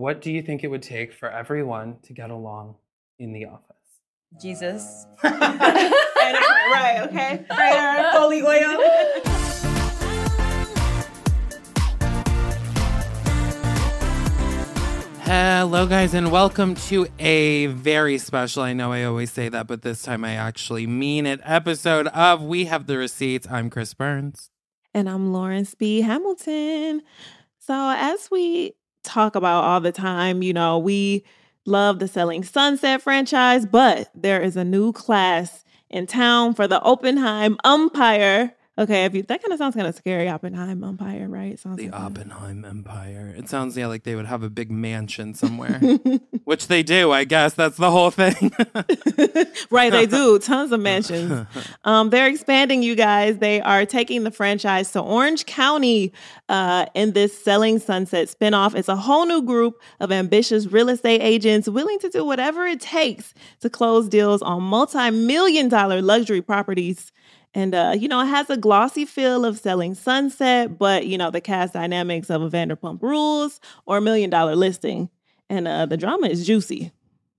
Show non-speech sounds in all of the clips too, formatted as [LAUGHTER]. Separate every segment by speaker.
Speaker 1: What do you think it would take for everyone to get along in the office?
Speaker 2: Jesus. Uh. [LAUGHS]
Speaker 3: right, okay. [LAUGHS] Prayer, uh, holy oil.
Speaker 1: Hello, guys, and welcome to a very special, I know I always say that, but this time I actually mean it, episode of We Have the Receipts. I'm Chris Burns.
Speaker 3: And I'm Lauren Speed-Hamilton. So, as we talk about all the time, you know, we love the Selling Sunset franchise, but there is a new class in town for the Oppenheim Empire Okay, if you that kind of sounds kind of scary, Oppenheim Empire, right? Sounds
Speaker 1: the
Speaker 3: like
Speaker 1: Oppenheim Empire. It sounds yeah like they would have a big mansion somewhere, [LAUGHS] which they do. I guess that's the whole thing. [LAUGHS]
Speaker 3: right, they do tons of mansions. [LAUGHS] Um, they're expanding, you guys. They are taking the franchise to Orange County uh, in this Selling Sunset spinoff. It's a whole new group of ambitious real estate agents willing to do whatever it takes to close deals on multi-million dollar luxury properties. And, uh, you know, it has a glossy feel of selling sunset, but, you know, the cast dynamics of a Vanderpump Rules or a million dollar listing. And uh, the drama is juicy.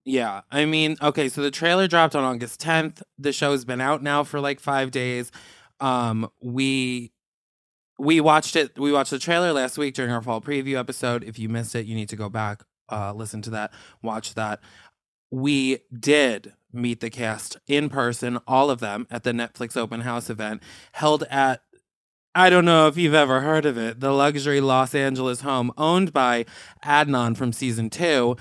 Speaker 1: Yeah. I mean, okay, so the trailer dropped on August 10th. The show's been out now for like five days. Um, we we watched it we watched the trailer last week during our fall preview episode. If you missed it, you need to go back, uh, listen to that, watch that. We did meet the cast in person, all of them, at the Netflix open house event held at I don't know if you've ever heard of it. The luxury Los Angeles home owned by Adnan from season two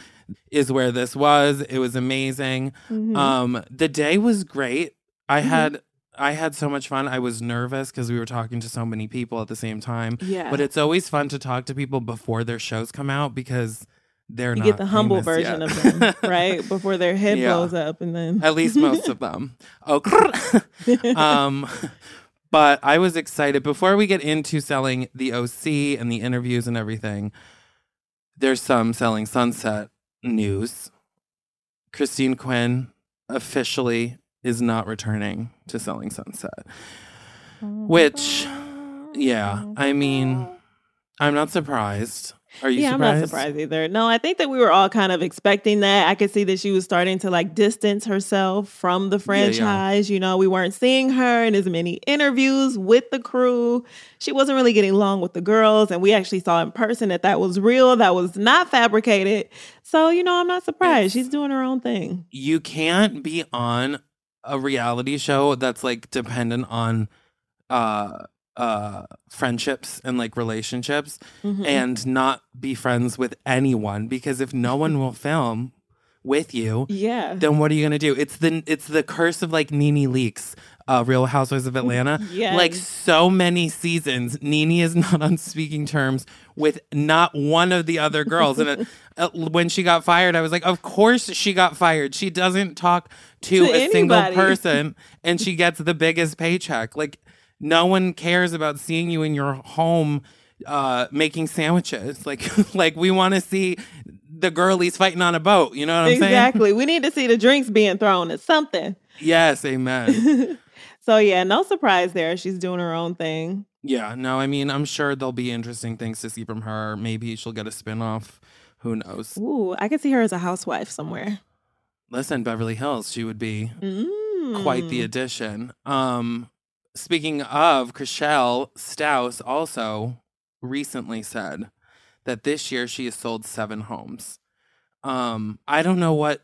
Speaker 1: is where this was. It was amazing. Mm-hmm. Um, the day was great. I mm-hmm. had I had so much fun. I was nervous because we were talking to so many people at the same time.
Speaker 3: Yeah.
Speaker 1: But it's always fun to talk to people before their shows come out because they're
Speaker 3: you
Speaker 1: not
Speaker 3: get the humble version
Speaker 1: yet.
Speaker 3: of them, [LAUGHS] right? Before their head yeah. blows up, and then
Speaker 1: at least most of them. Oh, [LAUGHS] um, but I was excited before we get into selling the OC and the interviews and everything. There's some selling Sunset news. Christine Quinn officially is not returning to selling Sunset, which, yeah, I mean, I'm not surprised. Are you
Speaker 3: yeah,
Speaker 1: surprised?
Speaker 3: I'm not surprised either. No, I think that we were all kind of expecting that. I could see that she was starting to like distance herself from the franchise. Yeah, yeah. You know, we weren't seeing her in as many interviews with the crew. She wasn't really getting along with the girls. And we actually saw in person that that was real, that was not fabricated. So, you know, I'm not surprised. It's, She's doing her own thing.
Speaker 1: You can't be on a reality show that's like dependent on uh uh friendships and like relationships mm-hmm. and not be friends with anyone because if no one will [LAUGHS] film with you
Speaker 3: yeah
Speaker 1: then what are you gonna do it's the it's the curse of like NeNe Leakes uh real housewives of atlanta
Speaker 3: yes.
Speaker 1: like so many seasons NeNe is [LAUGHS] not on speaking terms with not one of the other girls and it, [LAUGHS] uh, when she got fired i was like of course she got fired she doesn't talk to, to a anybody. single person and she gets the biggest paycheck like no one cares about seeing you in your home uh, making sandwiches. [LAUGHS] Like, like we want to see the girlies fighting on a boat. You know what I'm
Speaker 3: exactly.
Speaker 1: saying?
Speaker 3: Exactly. We need to see the drinks being thrown at something.
Speaker 1: Yes, amen. [LAUGHS]
Speaker 3: so yeah, no surprise there. She's doing her own thing.
Speaker 1: Yeah, no, I mean, I'm sure there'll be interesting things to see from her. Maybe she'll get a spinoff. Who knows?
Speaker 3: Ooh, I could see her as a housewife somewhere.
Speaker 1: Listen, Beverly Hills, she would be mm. quite the addition. Um, Speaking of, Chrishell Stause also recently said that this year she has sold seven homes. Um, I don't know what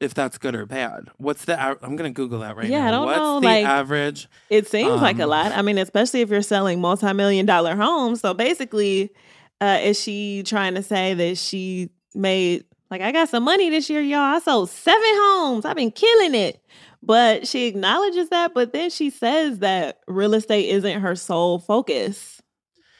Speaker 1: if that's good or bad. What's the? I'm gonna Google that right
Speaker 3: yeah,
Speaker 1: now.
Speaker 3: I don't
Speaker 1: What's
Speaker 3: know.
Speaker 1: the
Speaker 3: like,
Speaker 1: average?
Speaker 3: It seems um, like a
Speaker 1: um,
Speaker 3: lot. I mean, especially if you're selling multi-million dollar homes. So basically, uh, is she trying to say that she made like I got some money this year, y'all? I sold seven homes. I've been killing it. But she acknowledges that, but then she says that real estate isn't her sole focus.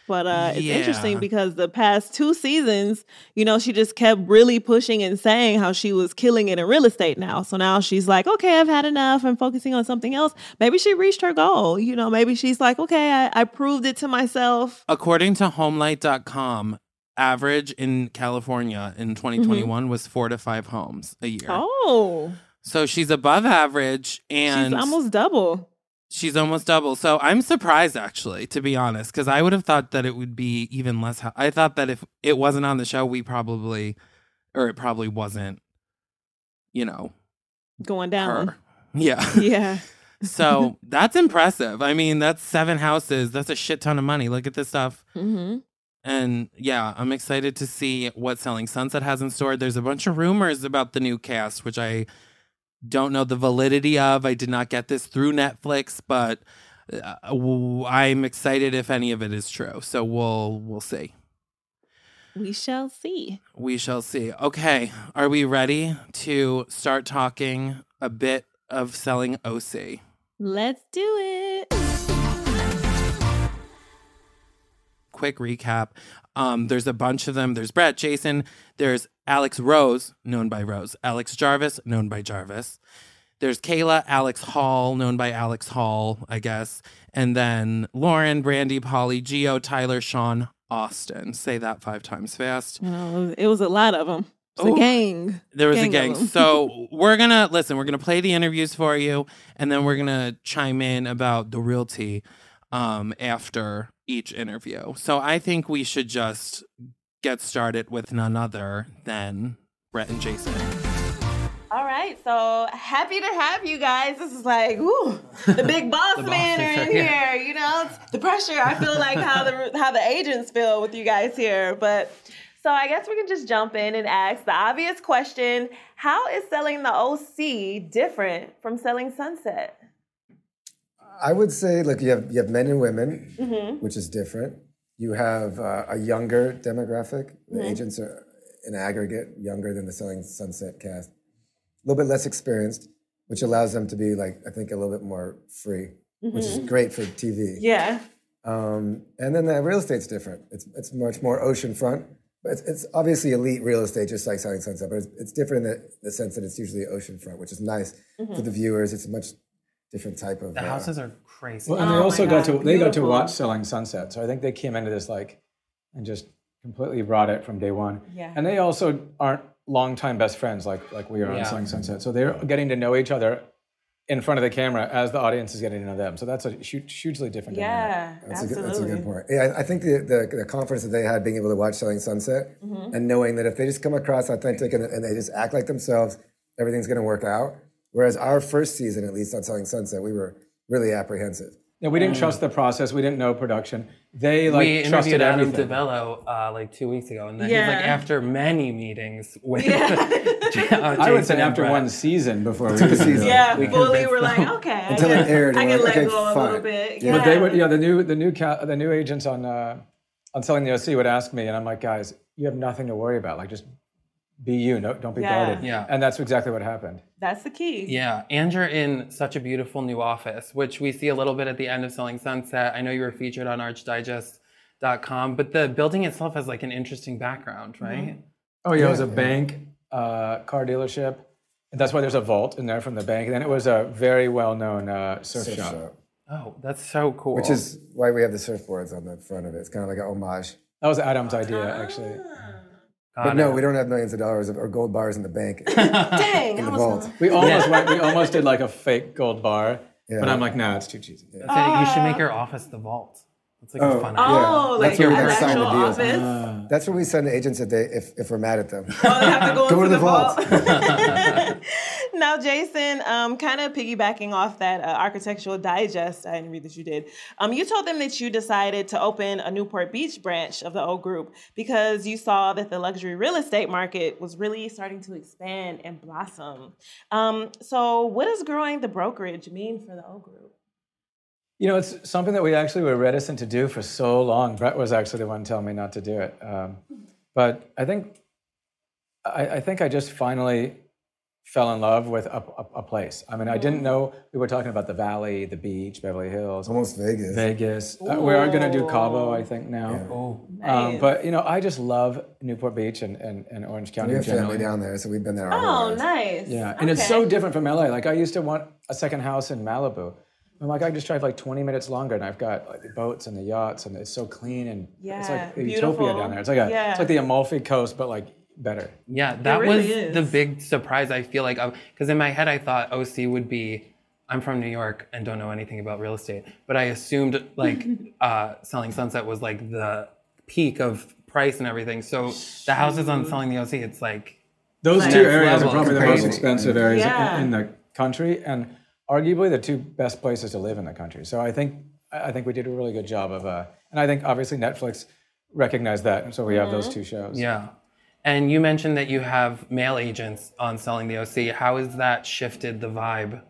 Speaker 3: But uh, it's
Speaker 1: yeah.
Speaker 3: interesting because the past two seasons, you know, she just kept really pushing and saying how she was killing it in real estate now. So now she's like, okay, I've had enough. I'm focusing on something else. Maybe she reached her goal. You know, maybe she's like, okay, I, I proved it to myself.
Speaker 1: According to homelight.com, average in California in 2021 mm-hmm. was four to five homes a year.
Speaker 3: Oh.
Speaker 1: So she's above average and
Speaker 3: she's almost double.
Speaker 1: She's almost double. So I'm surprised, actually, to be honest, because I would have thought that it would be even less. ho- I thought that if it wasn't on the show, we probably, or it probably wasn't, you know,
Speaker 3: Going down.
Speaker 1: her. [LAUGHS] Yeah.
Speaker 3: Yeah. [LAUGHS]
Speaker 1: so that's impressive. I mean, that's seven houses. That's a shit ton of money. Look at this stuff.
Speaker 3: hmm
Speaker 1: And yeah, I'm excited to see what Selling Sunset has in store. There's a bunch of rumors about the new cast, which I don't know the validity of. I did not get this through Netflix, but uh, w- I'm excited if any of it is true. So we'll we'll see.
Speaker 3: We shall see.
Speaker 1: We shall see. Okay, are we ready to start talking a bit of selling OC?
Speaker 3: Let's do it.
Speaker 1: quick recap. Um, there's a bunch of them. There's Brett, Jason. There's Alex Rose, known by Rose. Alex Jarvis, known by Jarvis. There's Kayla, Alex Hall, known by Alex Hall, I guess. And then Lauren, Brandy, Polly, Gio, Tyler, Sean, Austin. Say that five times fast.
Speaker 3: Well, it was a lot of them. It's
Speaker 1: Oh.
Speaker 3: a gang.
Speaker 1: There was a
Speaker 3: Gang of
Speaker 1: gang. [LAUGHS] So we're gonna listen. We're gonna play the interviews for you, and then we're gonna chime in about the realty um, after each interview. So I think we should just get started with none other than Brett and Jason.
Speaker 3: All right, so happy to have you guys. This is like, ooh, the [LAUGHS] big boss
Speaker 1: boss
Speaker 3: men
Speaker 1: is
Speaker 3: are in
Speaker 1: here.
Speaker 3: here. You know, it's the pressure. I feel like how the [LAUGHS] how the agents feel with you guys here. But so I guess we can just jump in and ask the obvious question: How is selling the OC different from selling Sunset?
Speaker 2: I would say, look, you have you have men and women,
Speaker 3: Mm-hmm.
Speaker 2: which is different. You have uh, a younger demographic. The
Speaker 3: Mm-hmm.
Speaker 2: agents are, in aggregate, younger than the Selling Sunset cast. A little bit less experienced, which allows them to be like I think a little bit more free, which is great for TV.
Speaker 3: Mm-hmm. Yeah.
Speaker 2: Um, and then the real estate's different. It's it's much more oceanfront. But it's, it's obviously elite real estate, just like Selling Sunset. But it's, it's different in the, the sense that it's usually oceanfront, which is nice
Speaker 3: Mm-hmm.
Speaker 2: for the viewers. It's much different type of.
Speaker 1: The
Speaker 2: uh,
Speaker 1: houses are crazy.
Speaker 4: Well, and they
Speaker 3: Oh
Speaker 4: also got
Speaker 3: God,
Speaker 4: to they got to watch Selling Sunset, so I think they came into this like and just completely brought it from day one.
Speaker 3: Yeah.
Speaker 4: And they also aren't longtime best friends like like we are
Speaker 1: Yeah.
Speaker 4: on Selling Sunset, so they're getting to know each other in front of the camera as the audience is getting to know them. So that's a hugely different.
Speaker 3: Yeah.
Speaker 2: That's a,
Speaker 3: absolutely.
Speaker 2: good, that's a good point. Yeah, I, I think the, the the confidence that they had being able to watch Selling Sunset
Speaker 3: Mm-hmm.
Speaker 2: and knowing that if they just come across authentic and, and they just act like themselves, everything's going to work out. Whereas our first season, at least on Selling Sunset, we were really apprehensive.
Speaker 4: Yeah, we didn't trust the process. We didn't know production. They like
Speaker 5: we
Speaker 4: trusted
Speaker 5: interviewed Adam
Speaker 4: everything.
Speaker 5: DiVello uh, like two weeks ago, and then
Speaker 3: Yeah.
Speaker 5: he's like, after many meetings with, [LAUGHS] uh,
Speaker 4: I would say after
Speaker 5: Brett.
Speaker 4: one season before we [LAUGHS] could
Speaker 2: season.
Speaker 4: it.
Speaker 3: Yeah,
Speaker 5: We
Speaker 3: fully
Speaker 5: convinced
Speaker 3: we're like, okay.
Speaker 2: Until
Speaker 3: I
Speaker 2: it
Speaker 3: can,
Speaker 2: aired,
Speaker 3: I
Speaker 2: we're
Speaker 3: can
Speaker 2: like,
Speaker 3: let
Speaker 2: okay,
Speaker 3: go a
Speaker 2: fine.
Speaker 3: little bit.
Speaker 2: Yeah.
Speaker 4: But they would, yeah, the new the new ca- the new agents on uh, on selling the OC would ask me, and I'm like, guys, you have nothing to worry about. Like, just be you. No, don't be
Speaker 3: Yeah.
Speaker 4: guarded.
Speaker 5: Yeah.
Speaker 4: And that's exactly what happened.
Speaker 3: That's the key.
Speaker 5: Yeah, and you're in such a beautiful new office, which we see a little bit at the end of Selling Sunset. I know you were featured on ArchDigest.com, but the building itself has like an interesting background, right?
Speaker 4: Oh yeah, it was a bank, uh, car dealership. And that's why there's a vault in there from the bank. And then it was a very well known uh, surf,
Speaker 2: Surf
Speaker 4: shop.
Speaker 2: shop.
Speaker 5: Oh, that's so cool.
Speaker 2: Which is why we have the surfboards on the front of it. It's kind of like an homage.
Speaker 4: That was Adam's idea, actually.
Speaker 2: But no, we don't have millions of dollars of, or gold bars in the bank [LAUGHS] in
Speaker 3: Dang,
Speaker 2: the
Speaker 3: I was
Speaker 2: vault.
Speaker 4: We almost went. We almost did like a fake gold bar,
Speaker 2: yeah.
Speaker 4: but I'm like, no, it's too cheesy.
Speaker 5: So you should make your office the vault. It's like
Speaker 2: Oh,
Speaker 5: a fun
Speaker 2: yeah.
Speaker 5: idea.
Speaker 3: Oh,
Speaker 2: That's
Speaker 3: like
Speaker 2: where
Speaker 3: an
Speaker 2: we're gonna sign
Speaker 3: actual office.
Speaker 4: Uh,
Speaker 2: That's what we send to agents if they if, if we're mad at them.
Speaker 3: Oh, they have to go,
Speaker 2: Go
Speaker 3: into
Speaker 2: to the
Speaker 3: vault. [LAUGHS] [LAUGHS] now, Jason, um, kind of piggybacking off that uh, Architectural Digest I didn't read that you did, um, you told them that you decided to open a Newport Beach branch of the O Group because you saw that the luxury real estate market was really starting to expand and blossom. Um, so, what does growing the brokerage mean for the O Group?
Speaker 4: You know, it's something that we actually were reticent to do for so long. Brett was actually the one telling me not to do it. Um, but I think, I, I think I just finally fell in love with a, a, a place. I mean, I didn't know we were talking about the Valley, the beach, Beverly Hills,
Speaker 2: Almost Vegas.
Speaker 4: Vegas. Uh, we are going to do Cabo, I think now.
Speaker 5: Oh,
Speaker 4: Um, but you know, I just love Newport Beach and, and, and Orange County.
Speaker 2: We have
Speaker 4: generally.
Speaker 2: family down there, so we've been there. Our whole
Speaker 3: Oh,
Speaker 2: lives.
Speaker 3: nice.
Speaker 4: Yeah, and it's so different from LA. Like I used to want a second house in Malibu. I'm like, I just drive like 20 minutes longer, and I've got like the boats and the yachts, and it's so clean and it's like a
Speaker 3: beautiful.
Speaker 4: utopia down there. It's like a,
Speaker 3: Yeah.
Speaker 4: it's like the Amalfi Coast, but like better.
Speaker 5: Yeah, that
Speaker 3: really
Speaker 5: was
Speaker 3: is.
Speaker 5: the big surprise I feel like because in my head I thought OC would be I'm from New York and don't know anything about real estate, but I assumed like [LAUGHS] uh, selling Sunset was like the peak of price and everything. So the houses on selling the OC, it's like
Speaker 4: Those two areas are
Speaker 5: level.
Speaker 4: probably the most expensive areas in-
Speaker 3: Yeah.
Speaker 4: in, the country, and arguably the two best places to live in the country. So I think I I think we did a really good job of, uh, and I think obviously Netflix recognized that, and so we have those two shows.
Speaker 5: yeah. And you mentioned that you have male agents on selling the OC. How has that shifted the vibe?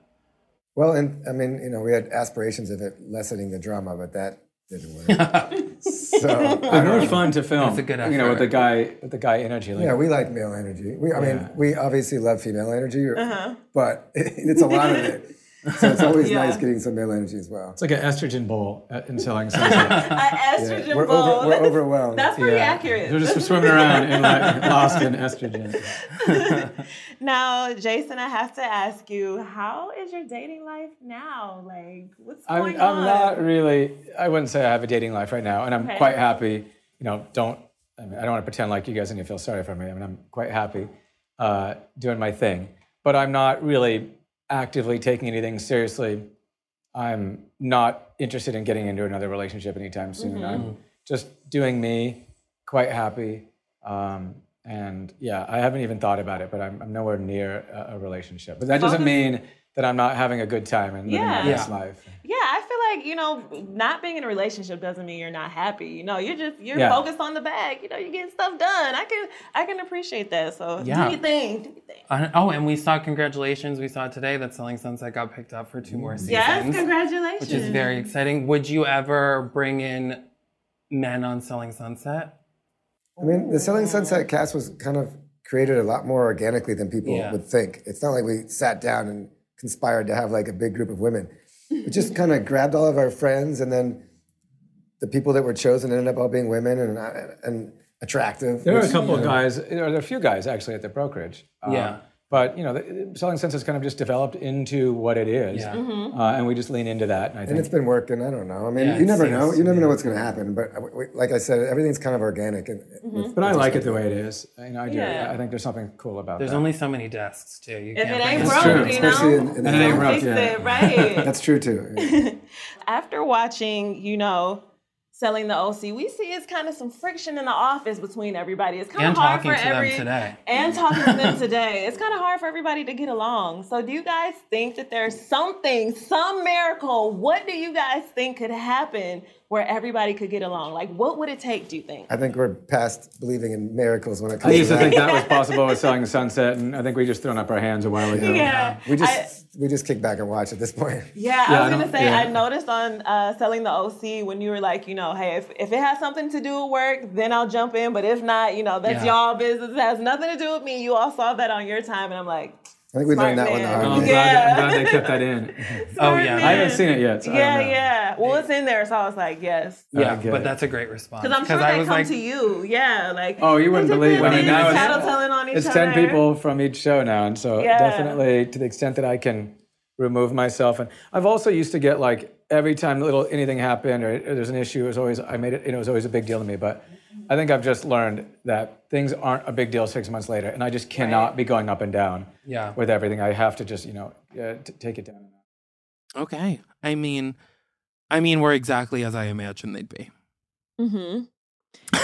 Speaker 2: Well, and I mean, you know, we had aspirations of it lessening the drama, but that didn't work. [LAUGHS] so I
Speaker 4: It's
Speaker 2: don't
Speaker 4: more fun to film.
Speaker 5: It's a good
Speaker 4: You know, with the guy, with the guy energy. Like,
Speaker 2: Yeah, we like male energy. We, I mean, we obviously love female energy,
Speaker 3: Uh-huh.
Speaker 2: but [LAUGHS] it's a lot of it. So it's always
Speaker 3: Yeah.
Speaker 2: nice getting some male energy as well.
Speaker 4: it's like an estrogen bowl uh, in selling sunset. [LAUGHS]
Speaker 3: An estrogen
Speaker 2: We're,
Speaker 3: bowl.
Speaker 2: over, we're overwhelmed.
Speaker 3: That's pretty
Speaker 4: Yeah.
Speaker 3: accurate.
Speaker 4: They're just swimming around in like lost in estrogen. [LAUGHS]
Speaker 3: Now, Jason, I have to ask you, how is your dating life now? Like, what's
Speaker 4: I'm,
Speaker 3: going
Speaker 4: I'm
Speaker 3: on?
Speaker 4: not really. I wouldn't say I have a dating life right now, and I'm
Speaker 3: Okay.
Speaker 4: quite happy. You know, don't. I, mean, I don't want to pretend like you guys need to feel sorry for me. I mean, I'm quite happy uh, doing my thing, but I'm not really actively taking anything seriously. I'm not interested in getting into another relationship anytime soon.
Speaker 3: Mm-hmm.
Speaker 4: I'm just doing me, quite happy. Um, and yeah, I haven't even thought about it, but I'm, I'm nowhere near a, a relationship. But that doesn't mean that I'm not having a good time and living my best
Speaker 5: Yeah.
Speaker 4: life.
Speaker 3: Yeah, I feel like you know, not being in a relationship doesn't mean you're not happy. You know, you're just you're
Speaker 4: Yeah.
Speaker 3: focused on the bag. You know, you're getting stuff done. I can I can appreciate that. So
Speaker 5: Yeah.
Speaker 3: do your thing. Do your thing.
Speaker 5: Uh, oh, and we saw congratulations. We saw today that Selling Sunset got picked up for two more seasons.
Speaker 3: Yes, congratulations.
Speaker 5: Which is very exciting. Would you ever bring in men on Selling Sunset?
Speaker 2: I mean, the Selling Sunset cast was kind of created a lot more organically than people
Speaker 5: Yeah.
Speaker 2: would think. It's not like we sat down and conspired to have like a big group of women. We just kind of [LAUGHS] grabbed all of our friends, and then the people that were chosen ended up all being women and and attractive.
Speaker 4: There are a couple
Speaker 2: you
Speaker 4: of
Speaker 2: know,
Speaker 4: guys, there are a few guys actually at the brokerage. Uh,
Speaker 5: Yeah.
Speaker 4: But you know, the, selling sense has kind of just developed into what it is,
Speaker 5: Yeah.
Speaker 3: Mm-hmm.
Speaker 4: uh, and we just lean into that. And I
Speaker 2: And it's been working. I don't know. I mean,
Speaker 5: Yeah,
Speaker 2: you never
Speaker 5: seems
Speaker 2: know. You never
Speaker 5: be.
Speaker 2: know what's going to happen. But uh, we- like I said, everything's kind of organic. And with-
Speaker 4: But I like it the way it is. You know, I do.
Speaker 3: Yeah.
Speaker 4: I think there's something cool about that.
Speaker 5: There's
Speaker 4: that.
Speaker 5: only so many desks too. You
Speaker 3: If
Speaker 5: can't
Speaker 3: it ain't broke,
Speaker 4: true,
Speaker 3: you
Speaker 2: especially
Speaker 3: know,
Speaker 2: in- in
Speaker 4: And it ain't
Speaker 3: don't
Speaker 4: broke
Speaker 3: fix
Speaker 4: yet.
Speaker 3: it, right? [LAUGHS]
Speaker 2: that's true too. [LAUGHS]
Speaker 3: After watching, you know, selling the OC, we see it's kind of some friction in the office between everybody. It's kind
Speaker 5: And
Speaker 3: of hard
Speaker 5: talking
Speaker 3: for
Speaker 5: to them
Speaker 3: every
Speaker 5: today.
Speaker 3: and talking to them [LAUGHS] today. It's kind of hard for everybody to get along. So, do you guys think that there's something, some miracle? What do you guys think could happen where everybody could get along? Like, what would it take? Do you think?
Speaker 2: I think we're past believing in miracles when it comes to that.
Speaker 4: I used
Speaker 2: to
Speaker 4: to think that was possible with selling the Sunset, and I think we just thrown up our hands a while ago.
Speaker 3: Yeah,
Speaker 2: we just
Speaker 3: I-
Speaker 2: we just kick back and watch at this point.
Speaker 3: Yeah,
Speaker 4: Yeah,
Speaker 3: I
Speaker 4: I
Speaker 3: was gonna say
Speaker 4: yeah.
Speaker 3: I noticed on uh, selling the OC when you were like, you know, hey, if, if it has something to do with work, then I'll jump in. But if not, you know, that's
Speaker 5: Yeah.
Speaker 3: y'all business. It has nothing to do with me. You all saw that on your time, and I'm like,
Speaker 2: I think we
Speaker 3: Smart
Speaker 2: learned that one the
Speaker 3: man.
Speaker 2: hard
Speaker 4: Oh, I'm,
Speaker 2: way.
Speaker 4: glad,
Speaker 3: Yeah.
Speaker 4: I'm glad they kept that in. [LAUGHS]
Speaker 5: Oh yeah.
Speaker 3: man.
Speaker 4: I haven't seen it yet. So
Speaker 3: yeah, yeah. Well, it's in there, so I was like, yes.
Speaker 5: Yeah,
Speaker 4: get
Speaker 5: but
Speaker 4: it.
Speaker 5: that's a great response.
Speaker 3: Because I'm sure
Speaker 5: I
Speaker 3: they
Speaker 5: was
Speaker 3: come
Speaker 5: like,
Speaker 3: to you. Yeah, like
Speaker 4: Oh, you wouldn't believe.
Speaker 3: them
Speaker 4: I mean, now
Speaker 3: tattletelling on each
Speaker 4: it's ten people from each show now, and so
Speaker 3: Yeah.
Speaker 4: definitely to the extent that I can remove myself. And I've also used to get like every time little anything happened or, or there's an issue, it was always I made it. You know, it was always a big deal to me. But I think I've just learned that things aren't a big deal six months later, and I just cannot
Speaker 3: Right.
Speaker 4: be going up and down
Speaker 5: Yeah.
Speaker 4: with everything. I have to just you know uh, t- take it down.
Speaker 1: Okay. I mean, I mean, we're exactly as I imagined they'd be.
Speaker 3: Mm-hmm.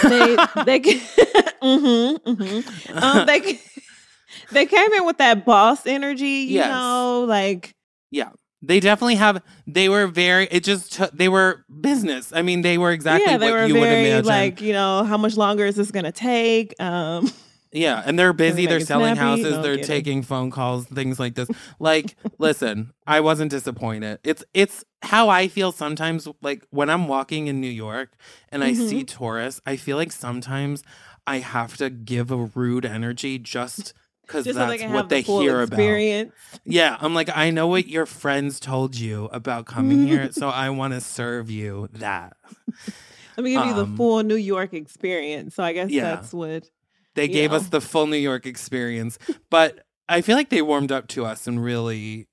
Speaker 3: They [LAUGHS] they [LAUGHS] mm-hmm, mm-hmm. Um, they [LAUGHS] they came in with that boss energy, you
Speaker 1: Yes.
Speaker 3: know, like
Speaker 1: Yeah. They definitely have. They were very. It just. took they were business. I mean, they were exactly
Speaker 3: yeah, they
Speaker 1: what
Speaker 3: were
Speaker 1: you would imagine.
Speaker 3: like, you know, how much longer is this gonna take? Um,
Speaker 1: Yeah, and they're [LAUGHS] busy. They're selling
Speaker 3: snappy?
Speaker 1: houses.
Speaker 3: No
Speaker 1: they're taking phone calls, things like this. Like, [LAUGHS] listen, I wasn't disappointed. It's it's how I feel sometimes. Like when I'm walking in New York and I
Speaker 3: Mm-hmm.
Speaker 1: see tourists, I feel like sometimes I have to give a rude energy just because that's
Speaker 3: can
Speaker 1: what they
Speaker 3: the
Speaker 1: hear about.
Speaker 3: experience.
Speaker 1: Yeah, I'm like, I know what your friends told you about coming here, so I want to serve you that. [LAUGHS]
Speaker 3: Let me give you the
Speaker 1: Um,
Speaker 3: full New York experience. So I guess
Speaker 1: yeah.
Speaker 3: that's what
Speaker 1: They gave us the full New York experience, but I feel like they warmed up to us and really,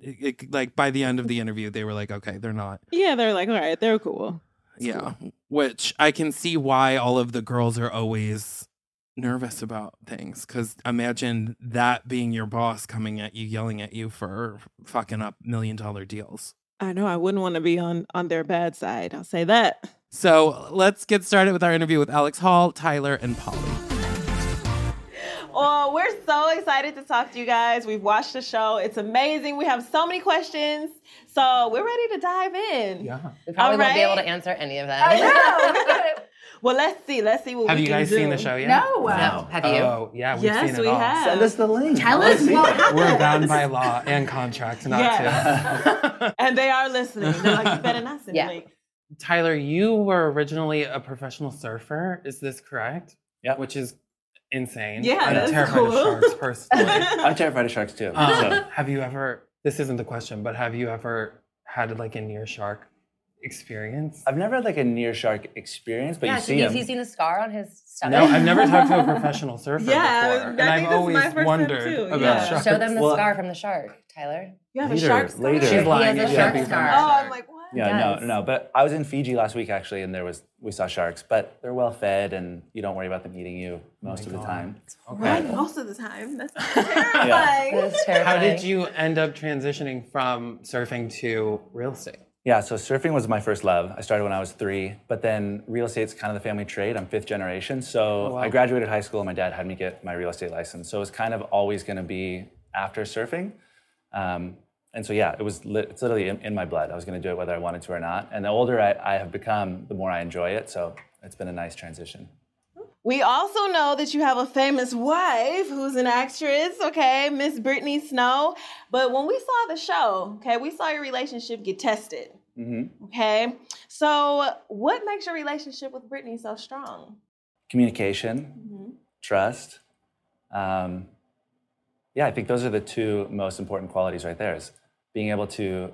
Speaker 1: it, it- like by the end of the interview, they were like, okay, they're not.
Speaker 3: Yeah, they're like, all right, they're cool.
Speaker 1: yeah, which I can see why all of the girls are always nervous about things because imagine that being your boss coming at you, yelling at you for fucking up million dollar deals.
Speaker 3: I know I wouldn't want to be on on their bad side. I'll say that.
Speaker 1: So let's get started with our interview with Alex Hall, Tyler, and Polly.
Speaker 3: Oh, we're so excited to talk to you guys. We've watched the show. It's amazing. We have so many questions. So we're ready to dive in.
Speaker 1: Yeah.
Speaker 6: We probably
Speaker 3: All
Speaker 6: won't be able to answer any of
Speaker 7: I know. [LAUGHS]
Speaker 3: Well, let's see. Let's see what
Speaker 1: Have
Speaker 3: we
Speaker 1: you
Speaker 3: can
Speaker 1: guys
Speaker 3: do.
Speaker 1: seen the show yet?
Speaker 7: no.
Speaker 6: No, have you?
Speaker 1: Oh, yeah, we've
Speaker 3: Yes,
Speaker 1: seen it
Speaker 3: we
Speaker 1: all.
Speaker 3: have.
Speaker 2: Send us the link.
Speaker 7: Tell
Speaker 2: I wanna
Speaker 7: us what [LAUGHS] happened.
Speaker 1: We're bound by law and contract not
Speaker 3: Yes. [LAUGHS] and they are listening. They're like, you better not send
Speaker 6: Yeah.
Speaker 3: the link.
Speaker 1: Tyler, you were originally a professional surfer. Is this correct?
Speaker 8: Yeah.
Speaker 1: Which is insane.
Speaker 3: Yeah,
Speaker 1: I'm
Speaker 3: that's
Speaker 1: terrified
Speaker 3: cool.
Speaker 1: of sharks personally. [LAUGHS]
Speaker 8: I'm terrified of sharks too.
Speaker 1: Um,
Speaker 8: so.
Speaker 1: have you ever? This isn't the question, but have you ever had like a near shark experience?
Speaker 8: I've never had like a near shark experience, but
Speaker 6: yeah,
Speaker 8: you
Speaker 6: so
Speaker 8: see
Speaker 6: have
Speaker 8: him.
Speaker 6: you seen the scar on his stomach?
Speaker 1: No, I've never talked to a professional [LAUGHS] surfer
Speaker 3: Yeah,
Speaker 1: before,
Speaker 3: I
Speaker 1: and
Speaker 3: think
Speaker 1: I've always
Speaker 3: my first time
Speaker 1: wondered
Speaker 3: too,
Speaker 1: about
Speaker 3: yeah.
Speaker 1: sharks.
Speaker 6: Show them the
Speaker 8: Well-
Speaker 6: scar from the shark, Tyler.
Speaker 3: You have a shark scar?
Speaker 8: later.
Speaker 1: She's lying.
Speaker 6: He has a
Speaker 1: It
Speaker 6: shark scar.
Speaker 3: Oh. I'm like, what?
Speaker 8: Yeah, no,
Speaker 6: Yes.
Speaker 8: no, no. But I was in Fiji last week actually, and there was we saw sharks, but they're well fed, and you don't worry about them eating you most of the
Speaker 1: God.
Speaker 8: time.
Speaker 3: Right, most of the time. That's [LAUGHS] terrifying.
Speaker 6: That's terrifying.
Speaker 1: How did you end up transitioning from surfing to real estate?
Speaker 8: Yeah, so surfing was my first love. I started when I was three, but then real estate's kind of the family trade. I'm fifth generation. So
Speaker 1: wow.
Speaker 8: I graduated high school, and my dad had me get my real estate license. So it was kind of always going to be after surfing. Um, and so, yeah, it was lit, it's literally in, in my blood. I was going to do it whether I wanted to or not. And the older I, I have become, the more I enjoy it. So it's been a nice transition.
Speaker 3: We also know that you have a famous wife who's an actress, okay, Miss Brittany Snow. But when we saw the show, okay, we saw your relationship get tested,
Speaker 8: hmm
Speaker 3: okay? So, what makes your relationship with Brittany so strong?
Speaker 8: Communication, trust. Um, yeah, I think those are the two most important qualities right there is being able to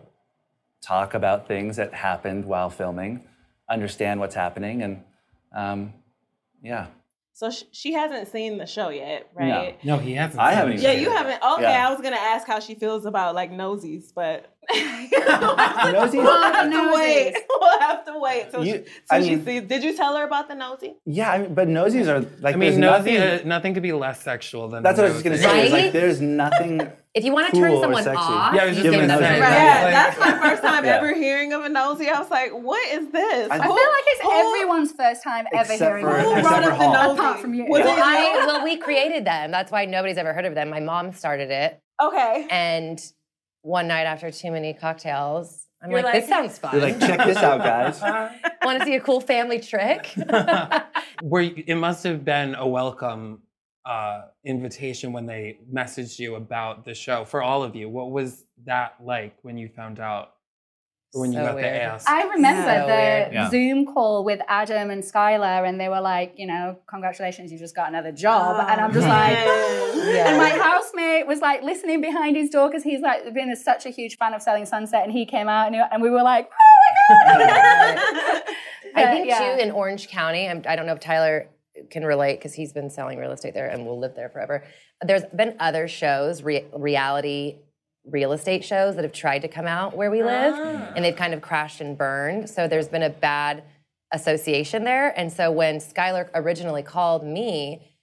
Speaker 8: talk about things that happened while filming, understand what's happening, and um, yeah.
Speaker 3: So, sh- she hasn't seen the show yet, right?
Speaker 1: No, no he hasn't.
Speaker 8: I
Speaker 1: seen
Speaker 8: haven't.
Speaker 3: Yeah, you
Speaker 8: it.
Speaker 3: haven't. Okay,
Speaker 8: Yeah.
Speaker 3: I was gonna ask how she feels about like nosies, but
Speaker 8: Nosies?
Speaker 3: we'll have to
Speaker 7: Nosies.
Speaker 3: wait. [LAUGHS] We'll have to wait till,
Speaker 8: You-
Speaker 3: she, till
Speaker 8: I
Speaker 3: she sees. Did you tell her about the nosy?
Speaker 8: Yeah, I mean, but nosies are like.
Speaker 1: I mean, nosy,
Speaker 8: nothing,
Speaker 1: uh, nothing could be less sexual than.
Speaker 8: That's what I was just gonna
Speaker 1: nosy.
Speaker 8: say. Is
Speaker 6: Right?
Speaker 8: like, there's nothing. [LAUGHS]
Speaker 6: If you want to turn
Speaker 8: Cool or
Speaker 6: someone off,
Speaker 1: Yeah, I was just
Speaker 6: you
Speaker 8: gonna
Speaker 6: them
Speaker 8: say
Speaker 6: a
Speaker 3: Yeah, that's my first time [LAUGHS]
Speaker 8: Yeah.
Speaker 3: ever hearing of a nosy. I was like, what is this?
Speaker 8: I
Speaker 7: I feel like it's
Speaker 3: Who-
Speaker 7: everyone's first time ever hearing
Speaker 8: for-
Speaker 7: of
Speaker 3: Who
Speaker 7: it.
Speaker 8: except
Speaker 3: brought
Speaker 8: for
Speaker 3: up the
Speaker 8: Hall.
Speaker 3: nosy?
Speaker 7: Apart from you.
Speaker 3: Was
Speaker 7: Yeah.
Speaker 6: Well, I,
Speaker 3: you?
Speaker 6: well, we created them. That's why nobody's ever heard of them. My mom started it,
Speaker 3: Okay.
Speaker 6: and one night after too many cocktails, I'm like,
Speaker 3: like-
Speaker 6: "This sounds fun.
Speaker 8: You're like, check this out, guys. [LAUGHS]
Speaker 6: Want to see a cool family trick?" [LAUGHS]
Speaker 1: Were you, it must have been a welcome uh, invitation when they messaged you about the show for all of you. What was that like when you found out, or when you
Speaker 6: So
Speaker 1: got
Speaker 6: weird.
Speaker 1: the ask?
Speaker 7: I remember
Speaker 6: So
Speaker 7: the
Speaker 6: weird.
Speaker 8: Yeah.
Speaker 7: Zoom call with Adam and Skylar, and they were like, you know, congratulations, you just got another job. and I'm just
Speaker 3: Oh,
Speaker 7: like,
Speaker 3: man. [LAUGHS]
Speaker 7: and my housemate was like listening behind his door because he's like been a, such a huge fan of Selling Sunset, and he came out and, he- and we were like, oh my god! [LAUGHS]
Speaker 6: I think
Speaker 7: yeah.
Speaker 6: too in Orange County. I'm, I don't know if Tyler can relate because he's been selling real estate there and will live there forever. There's been other shows, re- reality real estate shows that have tried to come out where we live,
Speaker 3: Ah.
Speaker 6: and they've kind of crashed and burned. So there's been a bad association there. And so when Skylar originally called me.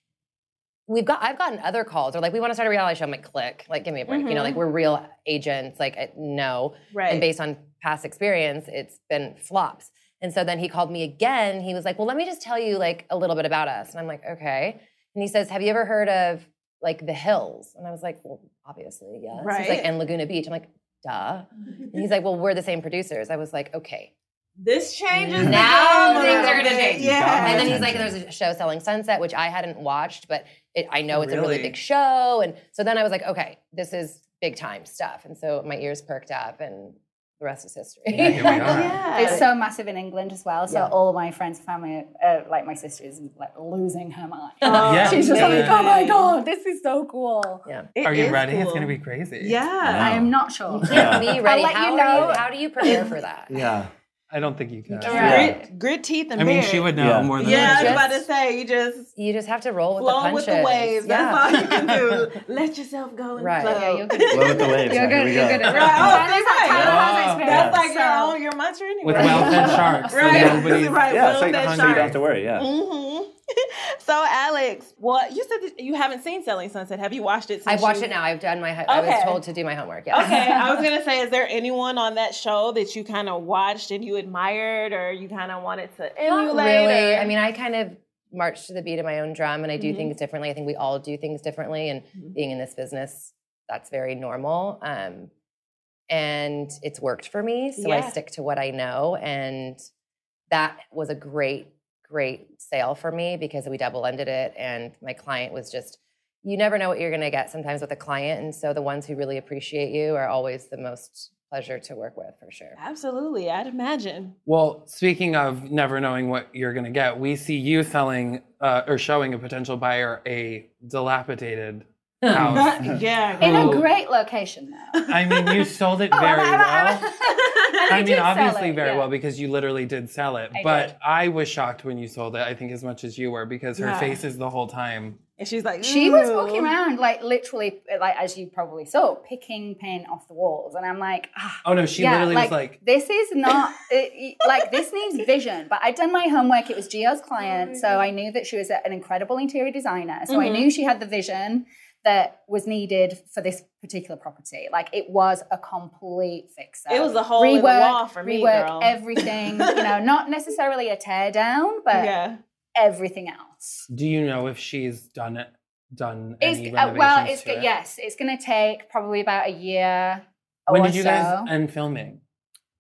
Speaker 6: We've got. I've gotten other calls. They're like, "We want to start a reality show." I'm like, "Click, like, give me a break." You know, like we're real agents. Like, no,
Speaker 3: Right.
Speaker 6: and based on past experience, it's been flops. And so then he called me again. He was like, "Well, let me just tell you like a little bit about us." And I'm like, "Okay." And he says, "Have you ever heard of like the Hills?" And I was like, "Well, obviously, yes." He's
Speaker 3: Right.
Speaker 6: like, "And Laguna Beach." I'm like, "Duh." [LAUGHS] And he's like, "Well, we're the same producers." I was like, "Okay."
Speaker 3: This changes.
Speaker 6: Now
Speaker 3: game
Speaker 6: things are gonna change.
Speaker 3: Yeah.
Speaker 6: And then he's like, "There's a show selling Sunset, which I hadn't watched, but it, I know it's a really
Speaker 1: Really?
Speaker 6: big show." And so then I was like, "Okay, this is big time stuff." And so my ears perked up, and the rest is history.
Speaker 1: Yeah, here we [LAUGHS] are.
Speaker 3: Yeah.
Speaker 7: It's so massive in England as well. So
Speaker 6: Yeah.
Speaker 7: all of my friends, family, uh, like my sister, is like losing her mind.
Speaker 1: Yeah. [LAUGHS]
Speaker 7: She's just
Speaker 1: Yeah.
Speaker 7: like, "Oh my god, this is so cool."
Speaker 6: yeah.
Speaker 3: It
Speaker 1: Are you
Speaker 3: is
Speaker 1: ready? It's gonna be crazy.
Speaker 3: Yeah.
Speaker 7: I am not sure.
Speaker 6: can't be ready.
Speaker 7: let
Speaker 6: how,
Speaker 7: you know.
Speaker 6: you, how do you prepare for that?
Speaker 8: Yeah.
Speaker 1: I don't think you can.
Speaker 7: Right.
Speaker 3: Grit, grit teeth and
Speaker 1: I mean,
Speaker 3: beard.
Speaker 1: she would know
Speaker 8: Yeah.
Speaker 1: more than
Speaker 3: Yeah, I was about to say you just
Speaker 6: You just have to roll with the
Speaker 3: flow
Speaker 6: the
Speaker 3: with the waves. That's all you can do. [LAUGHS] Let yourself go and
Speaker 6: Right.
Speaker 3: flow.
Speaker 7: Yeah, you're good. at
Speaker 8: Flow with the waves.
Speaker 7: You're
Speaker 8: Here
Speaker 7: good.
Speaker 8: we
Speaker 7: You're
Speaker 8: go.
Speaker 7: good at
Speaker 3: Right. Oh, that's
Speaker 7: had- Tyler has
Speaker 1: right.
Speaker 7: experience.
Speaker 3: That's like your
Speaker 7: so-
Speaker 3: own your mantra anyway.
Speaker 1: With well-fed [LAUGHS] sharks, so
Speaker 3: Right.
Speaker 1: nobody's [LAUGHS]
Speaker 3: right.
Speaker 8: Yeah, it's like
Speaker 3: well-fed
Speaker 8: so you don't have to worry. Yeah.
Speaker 3: Mm-hmm. [LAUGHS] so Alex, what you said that you haven't seen Selling Sunset. Have you watched it? Since
Speaker 6: I've watched
Speaker 3: you-
Speaker 6: it now. I've done my. ho- I was told to do my homework. Yeah.
Speaker 3: Okay, I was gonna [LAUGHS] say, is there anyone on that show that you kind of watched and you admired, or you kind of wanted to emulate?
Speaker 6: Not really.
Speaker 3: or-
Speaker 6: I mean, I kind of march to the beat of my own drum, and I do
Speaker 3: Mhm.
Speaker 6: things differently. I think we all do things differently, and
Speaker 3: Mhm.
Speaker 6: being in this business, that's very normal. Um, and it's worked for me, so I stick to what I know, and that was a great, great sale for me because we double ended it, and my client was just. You never know what you're going to get sometimes with a client, and so the ones who really appreciate you are always the most pleasure to work with, for sure.
Speaker 3: Absolutely, I'd imagine.
Speaker 5: Well, speaking of never knowing what you're going to get, we see you selling uh, or showing a potential buyer a dilapidated house.
Speaker 3: yeah.
Speaker 7: In a
Speaker 5: Oh.
Speaker 7: great location, though.
Speaker 5: I mean, you sold it
Speaker 7: Oh,
Speaker 5: very
Speaker 7: am I- am I-
Speaker 5: well.
Speaker 7: I
Speaker 5: I mean, obviously
Speaker 7: it,
Speaker 5: very
Speaker 7: yeah.
Speaker 5: well because you literally did sell it.
Speaker 7: I
Speaker 5: but
Speaker 7: did.
Speaker 5: I was shocked when you sold it. I think as much as you were because her
Speaker 3: Yeah.
Speaker 5: face is the whole time.
Speaker 3: And she's like,
Speaker 7: She was walking around like literally, like as you probably saw, picking paint off the walls, and I'm like, ah,
Speaker 5: Oh no, she
Speaker 7: yeah,
Speaker 5: literally
Speaker 7: like,
Speaker 5: was like,
Speaker 7: this is not it, it- like this needs vision. But I'd done my homework. It was Gio's client, so I knew that she was an incredible interior designer. So I
Speaker 3: Mhm.
Speaker 7: knew she had the vision that was needed for this particular property. Like it was a complete fix.
Speaker 3: It was a hole in the wall for me,
Speaker 7: rework
Speaker 3: girl.
Speaker 7: everything. you know, [LAUGHS] not necessarily a tear down, but
Speaker 3: yeah.
Speaker 7: everything else.
Speaker 5: do you know if she's done it? Done
Speaker 7: It's
Speaker 5: any
Speaker 7: uh,
Speaker 5: renovations
Speaker 7: well, it's
Speaker 5: to it?
Speaker 7: yes, it's going to take probably about a year.
Speaker 5: When
Speaker 7: or
Speaker 5: did you
Speaker 7: so.
Speaker 5: guys end filming?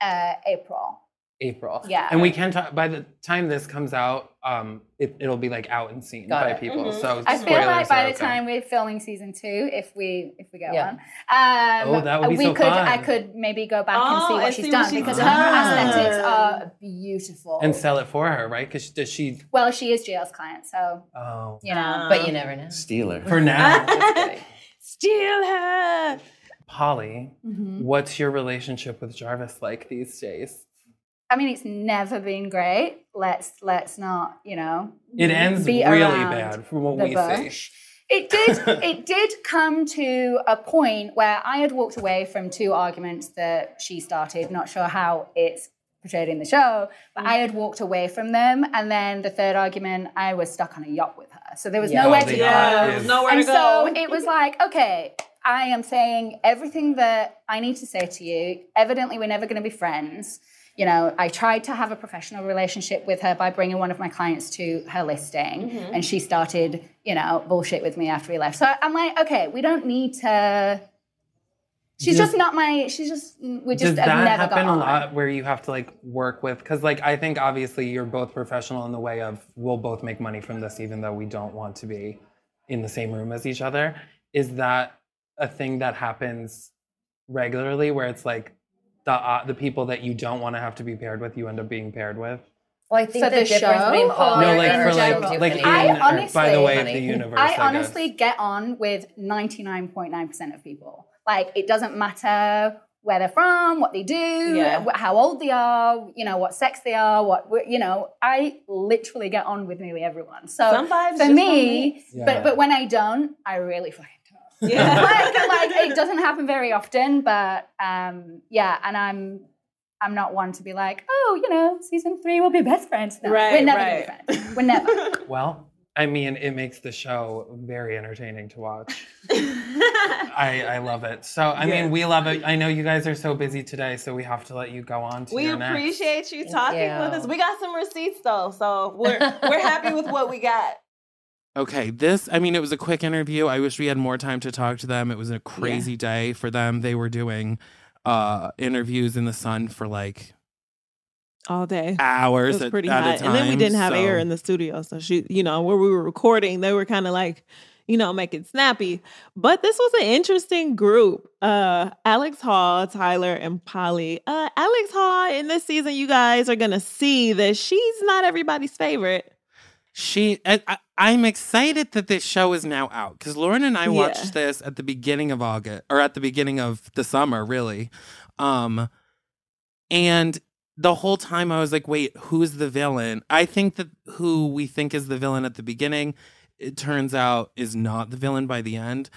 Speaker 7: Uh, April.
Speaker 5: April.
Speaker 7: Yeah.
Speaker 5: And we can talk by the time this comes out, um, it, it'll be like out and seen
Speaker 6: Got
Speaker 5: by
Speaker 6: it.
Speaker 5: people.
Speaker 3: Mhm.
Speaker 5: So
Speaker 7: I feel like by
Speaker 5: are
Speaker 7: the
Speaker 5: okay.
Speaker 7: time we're filming season two, if we if we go
Speaker 6: Yeah.
Speaker 7: on, um,
Speaker 5: Oh, that would be
Speaker 7: we
Speaker 5: so
Speaker 7: could I could maybe go back
Speaker 3: Oh,
Speaker 7: and see what
Speaker 3: and
Speaker 7: she's
Speaker 3: see what
Speaker 7: done
Speaker 3: she's
Speaker 7: because
Speaker 5: done.
Speaker 7: her aesthetics are beautiful.
Speaker 5: and sell it for her, right? Because does she?
Speaker 7: well, she is Gio's client, so
Speaker 5: Oh,
Speaker 7: you know.
Speaker 6: But you never know.
Speaker 8: Steeler.
Speaker 5: for now, [LAUGHS]
Speaker 3: Steal her.
Speaker 5: Polly,
Speaker 7: Mhm.
Speaker 5: what's your relationship with Jarvis like these days?
Speaker 7: I mean, it's never been great. Let's let's not you know.
Speaker 5: It ends
Speaker 7: beat
Speaker 5: really bad from what we
Speaker 7: bush.
Speaker 5: see.
Speaker 7: It did. [LAUGHS] it did come to a point where I had walked away from two arguments that she started. Not sure how it's portrayed in the show, but mm. I had walked away from them. And then the third argument, I was stuck on a yacht with her, so there was
Speaker 6: Yeah.
Speaker 7: nowhere
Speaker 5: Oh,
Speaker 7: to
Speaker 5: the
Speaker 7: go.
Speaker 5: yacht is-
Speaker 3: nowhere
Speaker 7: and
Speaker 3: to go.
Speaker 7: so it was like, okay, I am saying everything that I need to say to you. Evidently, we're never going to be friends. You know, I tried to have a professional relationship with her by bringing one of my clients to her listing,
Speaker 3: Mm-hmm.
Speaker 7: and she started, you know, bullshit with me after we left. So I'm like, okay, we don't need to. She's
Speaker 5: Does-
Speaker 7: just not my. She's just. We just
Speaker 5: Does
Speaker 7: have
Speaker 5: that
Speaker 7: never
Speaker 5: happen
Speaker 7: got
Speaker 5: a
Speaker 7: on.
Speaker 5: lot where you have to like work with? Because like I think obviously you're both professional in the way of we'll both make money from this, even though we don't want to be in the same room as each other. Is that a thing that happens regularly, where it's like the uh, the people that you don't want to have to be paired with, you end up being paired with?
Speaker 6: Well, I think
Speaker 7: For
Speaker 6: the,
Speaker 7: the
Speaker 6: difference
Speaker 7: show,
Speaker 6: between Paul
Speaker 5: no, like
Speaker 7: in
Speaker 5: for like like in,
Speaker 7: I
Speaker 5: or by the
Speaker 7: honestly-
Speaker 5: way of the universe.
Speaker 7: I
Speaker 5: guess.
Speaker 7: honestly get on with 99.9% of people. Like, it doesn't matter where they're from, what they do,
Speaker 3: Yeah.
Speaker 7: how old they are, you know, what sex they are, what, you know, I literally get on with nearly everyone. So
Speaker 3: Some vibes
Speaker 7: for me,
Speaker 3: mix.
Speaker 5: Yeah.
Speaker 7: but, but when I don't, I really fucking don't.
Speaker 3: Yeah. [LAUGHS]
Speaker 7: like, like, [LAUGHS] it doesn't happen very often, but um, yeah, and I'm I'm not one to be like, oh, you know, season three we'll be best friends. No,
Speaker 3: Right,
Speaker 7: we're never
Speaker 3: right.
Speaker 7: gonna be friends. We're never. [LAUGHS]
Speaker 5: Well, I mean, it makes the show very entertaining to watch. I, I love it. So, I
Speaker 3: Yes.
Speaker 5: mean, we love it. I know you guys are so busy today, so we have to let you go on to
Speaker 3: we
Speaker 5: your next.
Speaker 3: appreciate you talking
Speaker 6: you.
Speaker 3: with us. We got some receipts though, so we're we're happy with what we got.
Speaker 1: Okay, this, I mean, it was a quick interview. I wish we had more time to talk to them. It was a crazy day for them. They were doing uh interviews in the sun for like
Speaker 3: All day. It
Speaker 1: hours
Speaker 3: was pretty
Speaker 1: at
Speaker 3: hot.
Speaker 1: a time.
Speaker 3: And then we didn't have air in the studio. So she, you know, where we were recording, they were kind of like, you know, make it snappy. But this was an interesting group. Uh Alex Hall, Tyler, and Polly. Uh Alex Hall in this season, you guys are gonna see that she's not everybody's favorite.
Speaker 1: She, I, I, I'm excited that this show is now out because Lauren and I
Speaker 3: Yeah.
Speaker 1: watched this at the beginning of August or at the beginning of the summer, really. Um, and the whole time I was like, wait, who's the villain? I think that who we think is the villain at the beginning, it turns out is not the villain by the end.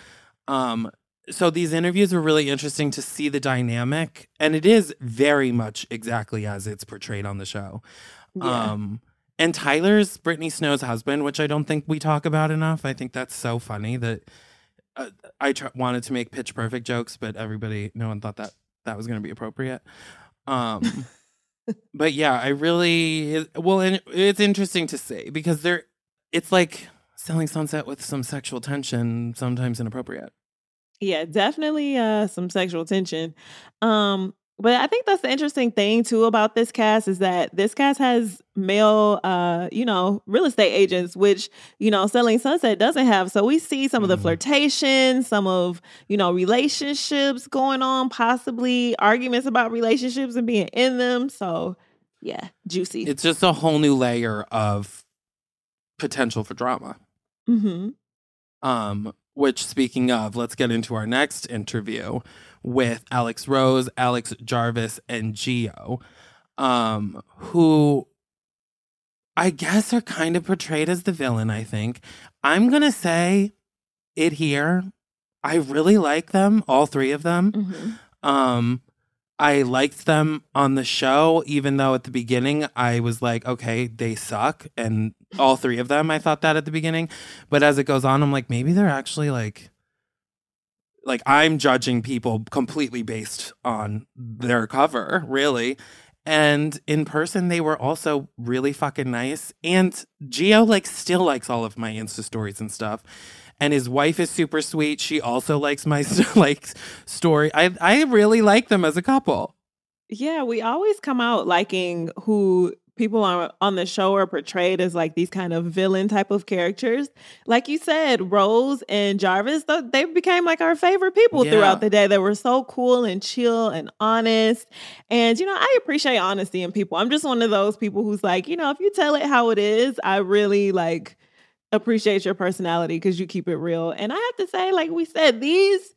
Speaker 1: Um, so these interviews were really interesting to see the dynamic, and it is very much exactly as it's portrayed on the show.
Speaker 3: Yeah.
Speaker 1: Um, and Tyler's Brittany Snow's husband, which I don't think we talk about enough. I think that's so funny that uh, I tr- wanted to make pitch perfect jokes, but everybody, no one thought that that was going to be appropriate. Um, [LAUGHS] but yeah, I really well, and it's interesting to say because there, it's like selling sunset with some sexual tension, sometimes inappropriate.
Speaker 3: Yeah, definitely uh some sexual tension. Um but I think that's the interesting thing too about this cast is that this cast has male uh you know real estate agents which you know selling sunset doesn't have. So we see some of the
Speaker 1: Mhm.
Speaker 3: flirtation some of you know relationships going on possibly arguments about relationships and being in them. So yeah juicy.
Speaker 1: It's just a whole new layer of potential for drama.
Speaker 3: hmm
Speaker 1: Um, which speaking of, let's get into our next interview with Alex Rose, Alex Jarvis, and Gio, um, who I guess are kind of portrayed as the villain, I think. I'm gonna say it here. I really like them, all three of them.
Speaker 3: hmm
Speaker 1: Um, I liked them on the show, even though at the beginning I was like, okay, they suck. And all three of them, I thought that at the beginning. But as it goes on, I'm like, maybe they're actually like, like I'm judging people completely based on their cover, really. And in person, they were also really fucking nice. And Gio like still likes all of my Insta stories and stuff. And his wife is super sweet. She also likes my [LAUGHS] like story. I I really like them as a couple.
Speaker 3: Yeah, we always come out liking who people on on the show are portrayed as like these kind of villain type of characters. Like you said, Rose and Jarvis, th- they became like our favorite people
Speaker 1: Yeah.
Speaker 3: throughout the day. They were so cool and chill and honest. And you know, I appreciate honesty in people. I'm just one of those people who's like, you know, if you tell it how it is, I really like appreciate your personality because you keep it real. And I have to say, like we said, these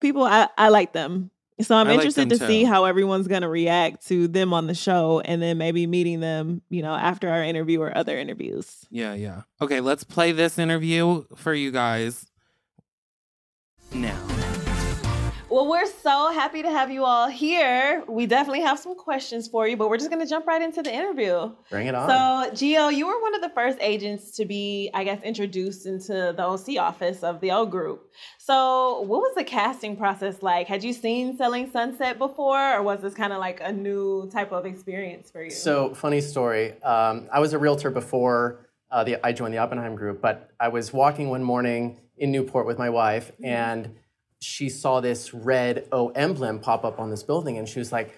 Speaker 3: people, I, I like them. So I'm
Speaker 1: I
Speaker 3: interested
Speaker 1: them
Speaker 3: to see how everyone's going to react to them on the show and then maybe meeting them, you know, after our interview or other interviews.
Speaker 1: Yeah, yeah. Okay, let's play this interview for you guys now.
Speaker 3: Well, we're so happy to have you all here. We definitely have some questions for you, but we're just going to jump right into the interview.
Speaker 9: Bring it on.
Speaker 3: So, Gio, you were one of the first agents to be, I guess, introduced into the OC office of the O Group. So, what was the casting process like? Had you seen Selling Sunset before, or was this kind of like a new type of experience for you?
Speaker 9: So funny story. Um, I was a realtor before uh, the, I joined the Oppenheim Group, but I was walking one morning in Newport with my wife, and she saw this red O emblem pop up on this building, and she was like,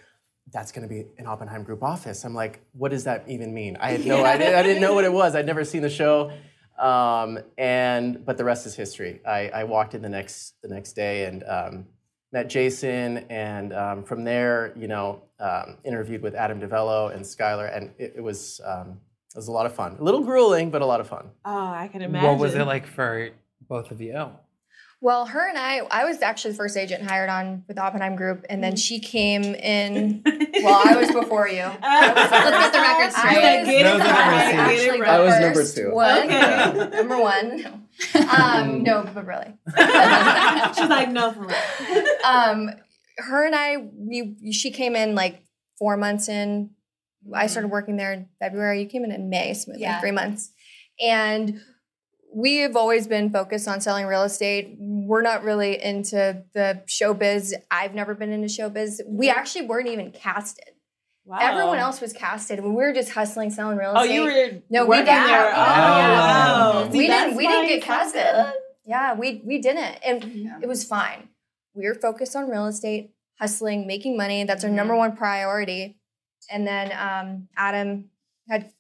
Speaker 9: "That's going to be an Oppenheim Group office." I'm like, "What does that even mean?" I had no idea. I didn't know what it was. I'd never seen the show, um, and but the rest is history. I, I walked in the next the next day and. Um, met Jason, and um, from there, you know, um, interviewed with Adam DiVello and Skylar, and it, it was um, it was a lot of fun. A little grueling, but a lot of fun.
Speaker 3: oh, I can imagine.
Speaker 5: What was it like for both of you?
Speaker 10: Well, her and I, I was actually the first agent hired on with the Oppenheim Group, and then she came in. Well, I was before you. I was- [LAUGHS] let's get the record straight.
Speaker 3: I said, get it
Speaker 5: Those
Speaker 3: right,
Speaker 5: receipts.
Speaker 3: get it
Speaker 10: Actually,
Speaker 3: right.
Speaker 9: I was number two.
Speaker 10: One.
Speaker 3: Okay. [LAUGHS]
Speaker 10: number one. No. Um, no, but really. [LAUGHS]
Speaker 3: She's like, no, for real.
Speaker 10: um, her and I, we, she came in like four months in. I started working there in February. You came in in May, so like
Speaker 7: Yeah.
Speaker 10: three months. And we have always been focused on selling real estate. We're not really into the showbiz. I've never been into showbiz. We actually weren't even casted.
Speaker 3: Wow.
Speaker 10: Everyone else was casted. We were just hustling, selling real estate.
Speaker 3: Oh, you were
Speaker 10: No, we
Speaker 3: working
Speaker 10: didn't.
Speaker 3: there.
Speaker 10: Oh,
Speaker 3: Oh, wow. See,
Speaker 10: we didn't. We didn't get casted.
Speaker 3: good.
Speaker 10: Yeah, we we didn't, and
Speaker 7: Yeah.
Speaker 10: it was fine. We were focused on real estate, hustling, making money. That's our
Speaker 3: Mm-hmm.
Speaker 10: number one priority. And then um, Adam had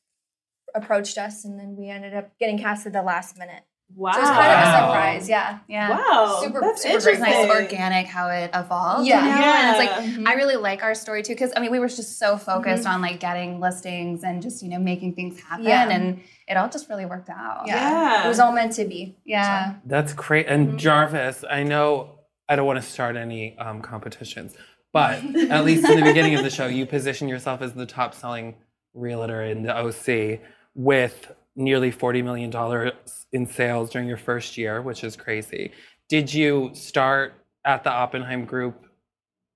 Speaker 10: approached us, and then we ended up getting casted the last minute.
Speaker 3: Wow.
Speaker 10: So it was kind of a surprise. Yeah.
Speaker 7: Yeah.
Speaker 3: Wow.
Speaker 10: Super-
Speaker 3: That's
Speaker 10: super
Speaker 7: It's
Speaker 10: great.
Speaker 7: nice organic how it evolved.
Speaker 10: Yeah.
Speaker 7: You know?
Speaker 3: Yeah.
Speaker 7: And it's like
Speaker 10: Mhm.
Speaker 7: I really like our story too because I mean we were just so focused on like getting listings and just you know making things happen
Speaker 10: Yeah.
Speaker 7: and it all just really worked out.
Speaker 3: Yeah.
Speaker 10: It was all meant to be.
Speaker 7: Yeah.
Speaker 5: That's great. And Jarvis, I know I don't want to start any um, competitions, but [LAUGHS] at least in the beginning of the show, you position yourself as the top selling realtor in the OC with nearly $40 million in sales during your first year, which is crazy. Did you start at the Oppenheim Group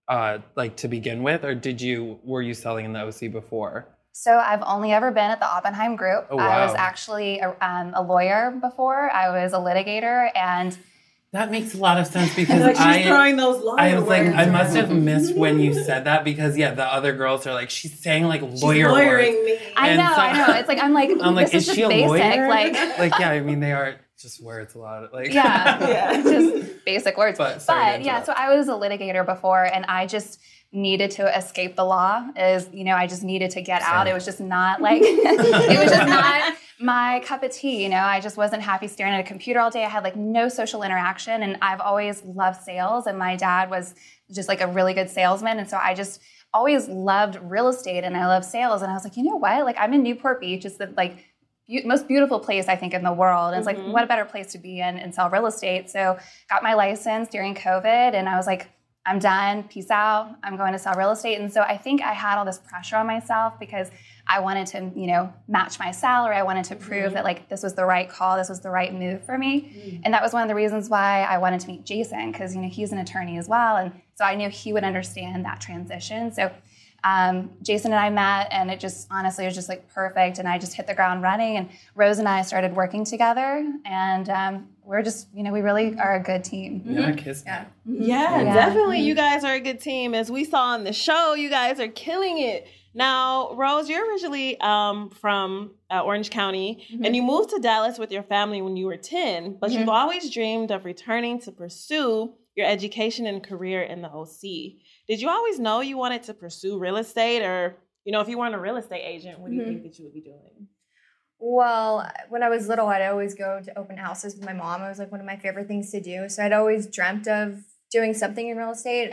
Speaker 5: uh, like to begin with, or did you were you selling in the OC before?
Speaker 7: So I've only ever been at the Oppenheim Group.
Speaker 5: Oh,
Speaker 7: I was actually a, um, a lawyer before. I was a litigator, and
Speaker 5: That makes a lot of sense [LAUGHS] because
Speaker 3: Like she's
Speaker 5: I,
Speaker 3: throwing those lawyer
Speaker 5: I was like, I must have [LAUGHS] missed when you said that because yeah, the other girls are like, she's saying like lawyer
Speaker 3: lawyering
Speaker 5: words.
Speaker 3: me.
Speaker 7: I
Speaker 5: And
Speaker 7: know,
Speaker 5: so-
Speaker 7: I know. It's like I'm like, [LAUGHS]
Speaker 5: I'm like,
Speaker 7: this
Speaker 5: is
Speaker 7: is,
Speaker 5: she
Speaker 7: just
Speaker 5: a
Speaker 7: basic.
Speaker 5: lawyer?
Speaker 7: Like,
Speaker 5: like yeah, I mean they are just words a lot. of Like
Speaker 7: yeah,
Speaker 3: Yeah.
Speaker 7: just basic words.
Speaker 5: But
Speaker 7: But,
Speaker 5: sorry to
Speaker 7: yeah, so I was a litigator before, and I just needed to escape the law. Is you know, I just needed to get out. It was just not like [LAUGHS] it was just not my cup of tea. You know, I just wasn't happy staring at a computer all day. I had like no social interaction, and I've always loved sales, and my dad was just like a really good salesman, and so I just always loved real estate and I love sales. And I was like, you know what? Like I'm in Newport Beach. It's the like most beautiful place I think in the world. And it's like, mm-hmm. what a better place to be in and sell real estate. So got my license during COVID and I was like, I'm done. Peace out. I'm going to sell real estate. And so I think I had all this pressure on myself because I wanted to, you know, match my salary. I wanted to prove that like this was the right call, this was the right move for me. And that was one of the reasons why I wanted to meet Jason because you know he's an attorney as well, and so I knew he would understand that transition. So um, Jason and I met, and it just honestly was just like perfect. And I just hit the ground running. And Rose and I started working together, and um, we're just you know we really are a good team.
Speaker 5: Yeah, mm-hmm. kiss me. Mm-hmm.
Speaker 3: Yeah,
Speaker 7: Yeah.
Speaker 3: definitely. You mm-hmm. guys are a good team. As we saw on the show, you guys are killing it. Now, Rose, you're originally um, from uh, Orange County, and you moved to Dallas with your family when you were 10, but you've always dreamed of returning to pursue your education and career in the OC. Did you always know you wanted to pursue real estate, or, you know, if you weren't a real estate agent, what do you think that you would be doing?
Speaker 10: Well, when I was little, I'd always go to open houses with my mom. It was like one of my favorite things to do. So I'd always dreamt of doing something in real estate.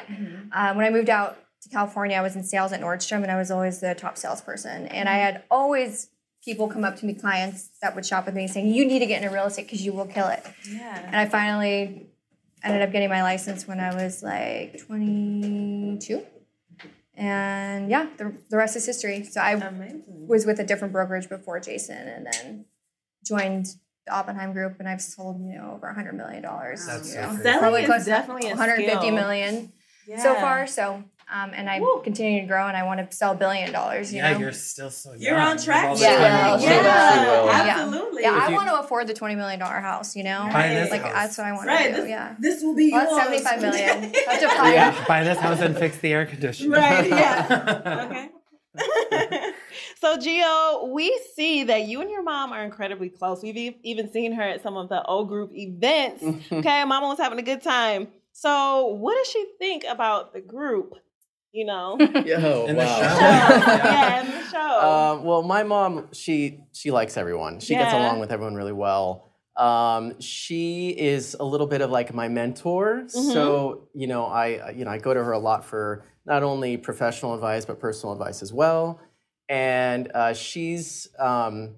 Speaker 10: Um, when I moved out to California, I was in sales at Nordstrom, and I was always the top salesperson. And I had always people come up to me, clients that would shop with me, saying, "You need to get into real estate because you will kill it."
Speaker 3: Yeah.
Speaker 10: And I finally ended up getting my license when I was like 22. And yeah, the, the rest is history. So I
Speaker 3: Amazing.
Speaker 10: was with a different brokerage before Jason and then joined the Oppenheim Group and I've sold, you know, over $100 million.
Speaker 5: That's so
Speaker 10: know, probably close
Speaker 3: definitely a
Speaker 10: 150
Speaker 3: skill.
Speaker 10: million so far. So, um, and I
Speaker 3: Woo.
Speaker 10: continue to grow and I want to sell a billion dollars, you
Speaker 5: Yeah,
Speaker 10: know?
Speaker 5: you're still so young.
Speaker 3: You're on track.
Speaker 5: all the
Speaker 10: Yeah.
Speaker 5: time
Speaker 10: She
Speaker 5: you
Speaker 10: will,
Speaker 5: have.
Speaker 10: she
Speaker 8: will.
Speaker 10: Yeah.
Speaker 3: Absolutely.
Speaker 10: yeah, I
Speaker 5: you-
Speaker 10: want to afford the $20 million house, you know?
Speaker 5: Buy this
Speaker 10: like,
Speaker 5: house.
Speaker 10: that's what I want
Speaker 3: Right.
Speaker 10: to do,
Speaker 3: This,
Speaker 10: yeah.
Speaker 3: this will be
Speaker 10: Well,
Speaker 3: yours.
Speaker 10: 75 million. [LAUGHS] Have to find
Speaker 5: Yeah, buy this house and fix the air conditioner.
Speaker 3: Right, yeah. [LAUGHS] okay. [LAUGHS] so, Gio, we see that you and your mom are incredibly close. We've e- even seen her at some of the O group events. okay, mama was having a good time. So, what does she think about the group? You know, [LAUGHS] [LAUGHS]
Speaker 9: Yo,
Speaker 5: In the
Speaker 9: wow.
Speaker 5: show. [LAUGHS]
Speaker 3: yeah, in the show.
Speaker 9: Um, well, my mom, she she likes everyone. She gets along with everyone really well. Um, she is a little bit of like my mentor.
Speaker 3: Mm-hmm.
Speaker 9: So you know, I you know I go to her a lot for not only professional advice but personal advice as well. And uh, she's um,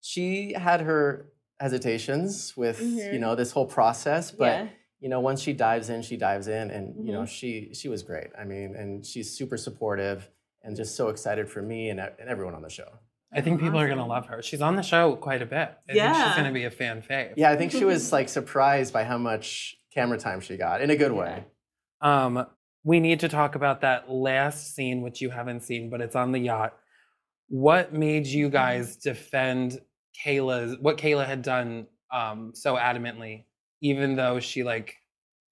Speaker 9: she had her hesitations with you know this whole process, but
Speaker 3: Mm-hmm. Yeah.
Speaker 9: You know once she dives in, she dives in, and you
Speaker 3: Mm-hmm.
Speaker 9: know she she was great. I mean, and she's super supportive and just so excited for me and, and everyone on the show.
Speaker 5: I think people are gonna love her. She's on the show quite a bit. I think
Speaker 3: Yeah.
Speaker 5: she's gonna be a fan fave.
Speaker 9: Yeah, I think she was [LAUGHS] like surprised by how much camera time she got in a good way.
Speaker 5: Um, we need to talk about that last scene, which you haven't seen, but it's on the yacht. What made you guys defend Kayla's what Kayla had done um, so adamantly, even though she like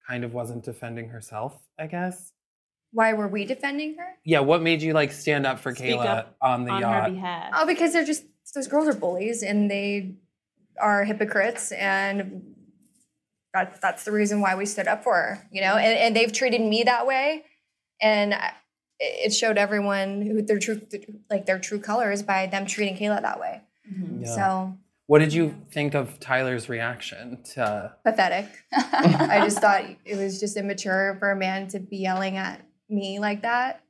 Speaker 5: kind of wasn't defending herself? I guess.
Speaker 10: Why were we defending her?
Speaker 5: Yeah. What made you like stand up for
Speaker 3: Speak
Speaker 5: Kayla
Speaker 3: up
Speaker 5: on the
Speaker 3: on her behalf.
Speaker 10: Oh, because they're just those girls are bullies and they are hypocrites and that's that's the reason why we stood up for her, you know. Mm-hmm. And, and they've treated me that way, and I- it showed everyone who their true like their true colors by them treating Kayla that way. Mm-hmm.
Speaker 5: Yeah.
Speaker 10: So
Speaker 5: What did you think of Tyler's reaction to?
Speaker 10: pathetic. [LAUGHS] I just thought it was just immature for a man to be yelling at me like that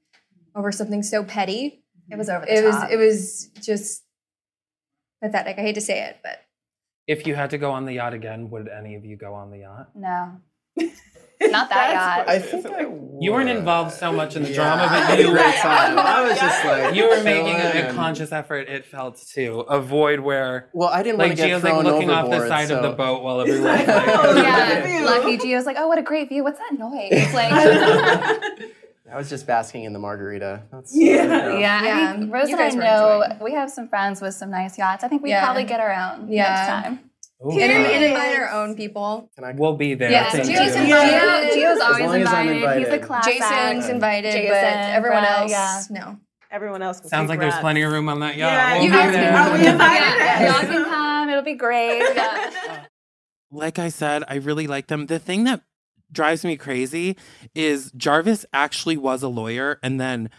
Speaker 10: over something so petty.
Speaker 11: It was over the
Speaker 10: It was it was just pathetic. I hate to say it, but
Speaker 5: If you had to go on the yacht again, would any of you go on the yacht?
Speaker 7: No, [LAUGHS] not that yacht.
Speaker 9: I think I
Speaker 5: You weren't involved so much in the
Speaker 9: Yeah.
Speaker 5: drama, but you
Speaker 9: were. time. I was just like
Speaker 5: you were making a, a conscious effort. It felt to avoid where
Speaker 9: Well, I didn't
Speaker 5: like
Speaker 9: want to
Speaker 5: Gio's like looking off the
Speaker 9: overboard,
Speaker 5: side of the boat while [LAUGHS] everyone's
Speaker 3: Oh,
Speaker 5: like,
Speaker 10: yeah.
Speaker 7: Lucky Gio's like, oh, what a great view. What's that noise? Like, [LAUGHS]
Speaker 9: I was just basking in the margarita. That's,
Speaker 3: Yeah.
Speaker 11: Yeah, I
Speaker 10: Yeah,
Speaker 11: think Rose
Speaker 10: you
Speaker 11: and I know
Speaker 10: enjoying.
Speaker 11: we have some friends with some nice yachts. I think we
Speaker 10: Yeah.
Speaker 11: probably get our own
Speaker 10: Yeah.
Speaker 11: next time.
Speaker 5: Ooh,
Speaker 10: And,
Speaker 5: yeah.
Speaker 10: and invite our own people.
Speaker 9: Can I?
Speaker 5: We'll be there.
Speaker 11: Yeah,
Speaker 5: Thank
Speaker 11: Gio's
Speaker 5: you.
Speaker 11: invited.
Speaker 10: Yeah.
Speaker 11: Gio's
Speaker 9: As
Speaker 11: always
Speaker 9: long as I'm
Speaker 11: invited. He's a class
Speaker 10: Jason's
Speaker 11: act.
Speaker 10: invited, but everyone
Speaker 11: Brett,
Speaker 10: else,
Speaker 11: yeah.
Speaker 10: no.
Speaker 3: Everyone else can
Speaker 5: Sounds like there's plenty of room on that yacht.
Speaker 3: Yeah,
Speaker 5: We'll
Speaker 3: you
Speaker 5: be
Speaker 3: guys
Speaker 5: there.
Speaker 3: are we invited?
Speaker 11: Yeah, y'all can come. It'll be great. Yeah. [LAUGHS]
Speaker 1: like I said, I really like them. The thing that drives me crazy is Jarvis actually was a lawyer and then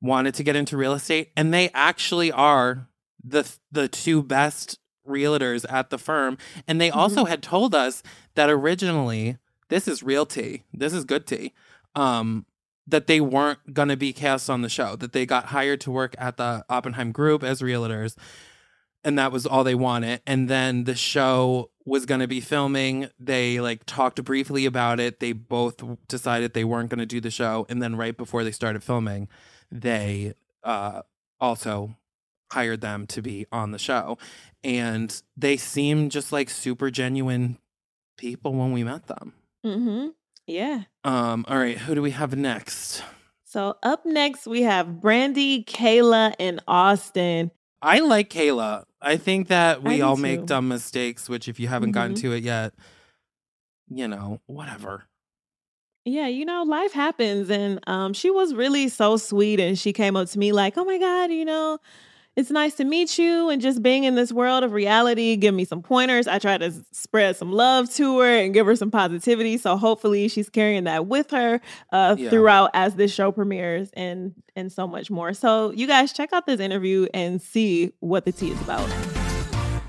Speaker 1: wanted to get into real estate, and they actually are the the two best realtors at the firm. And they also had told us that originally, this is real tea. This is good tea. Um, that they weren't going to be cast on the show, that they got hired to work at the Oppenheim Group as realtors and that was all they wanted. And then the show was going to be filming. They like talked briefly about it. They both decided they weren't going to do the show. And then right before they started filming, they uh, also hired them to be on the show. And they seemed just like super genuine people when we met them.
Speaker 3: Mm-hmm. Yeah.
Speaker 1: Um, all right, who do we have next?
Speaker 3: So up next we have Brandi, Kayla, and Austin.
Speaker 1: I like Kayla. I think that we all make dumb mistakes, which if you haven't gotten
Speaker 3: Mhm.
Speaker 1: to it yet, you know, whatever.
Speaker 3: Yeah, you know, life happens. And um, she was really so sweet. And she came up to me like, oh my God, you know, it's nice to meet you. And just being in this world of reality, give me some pointers. I try to spread some love to her and give her some positivity. So hopefully she's carrying that with her uh,
Speaker 1: Yeah.
Speaker 3: throughout as this show premieres and and so much more. So you guys check out this interview and see what the tea is about.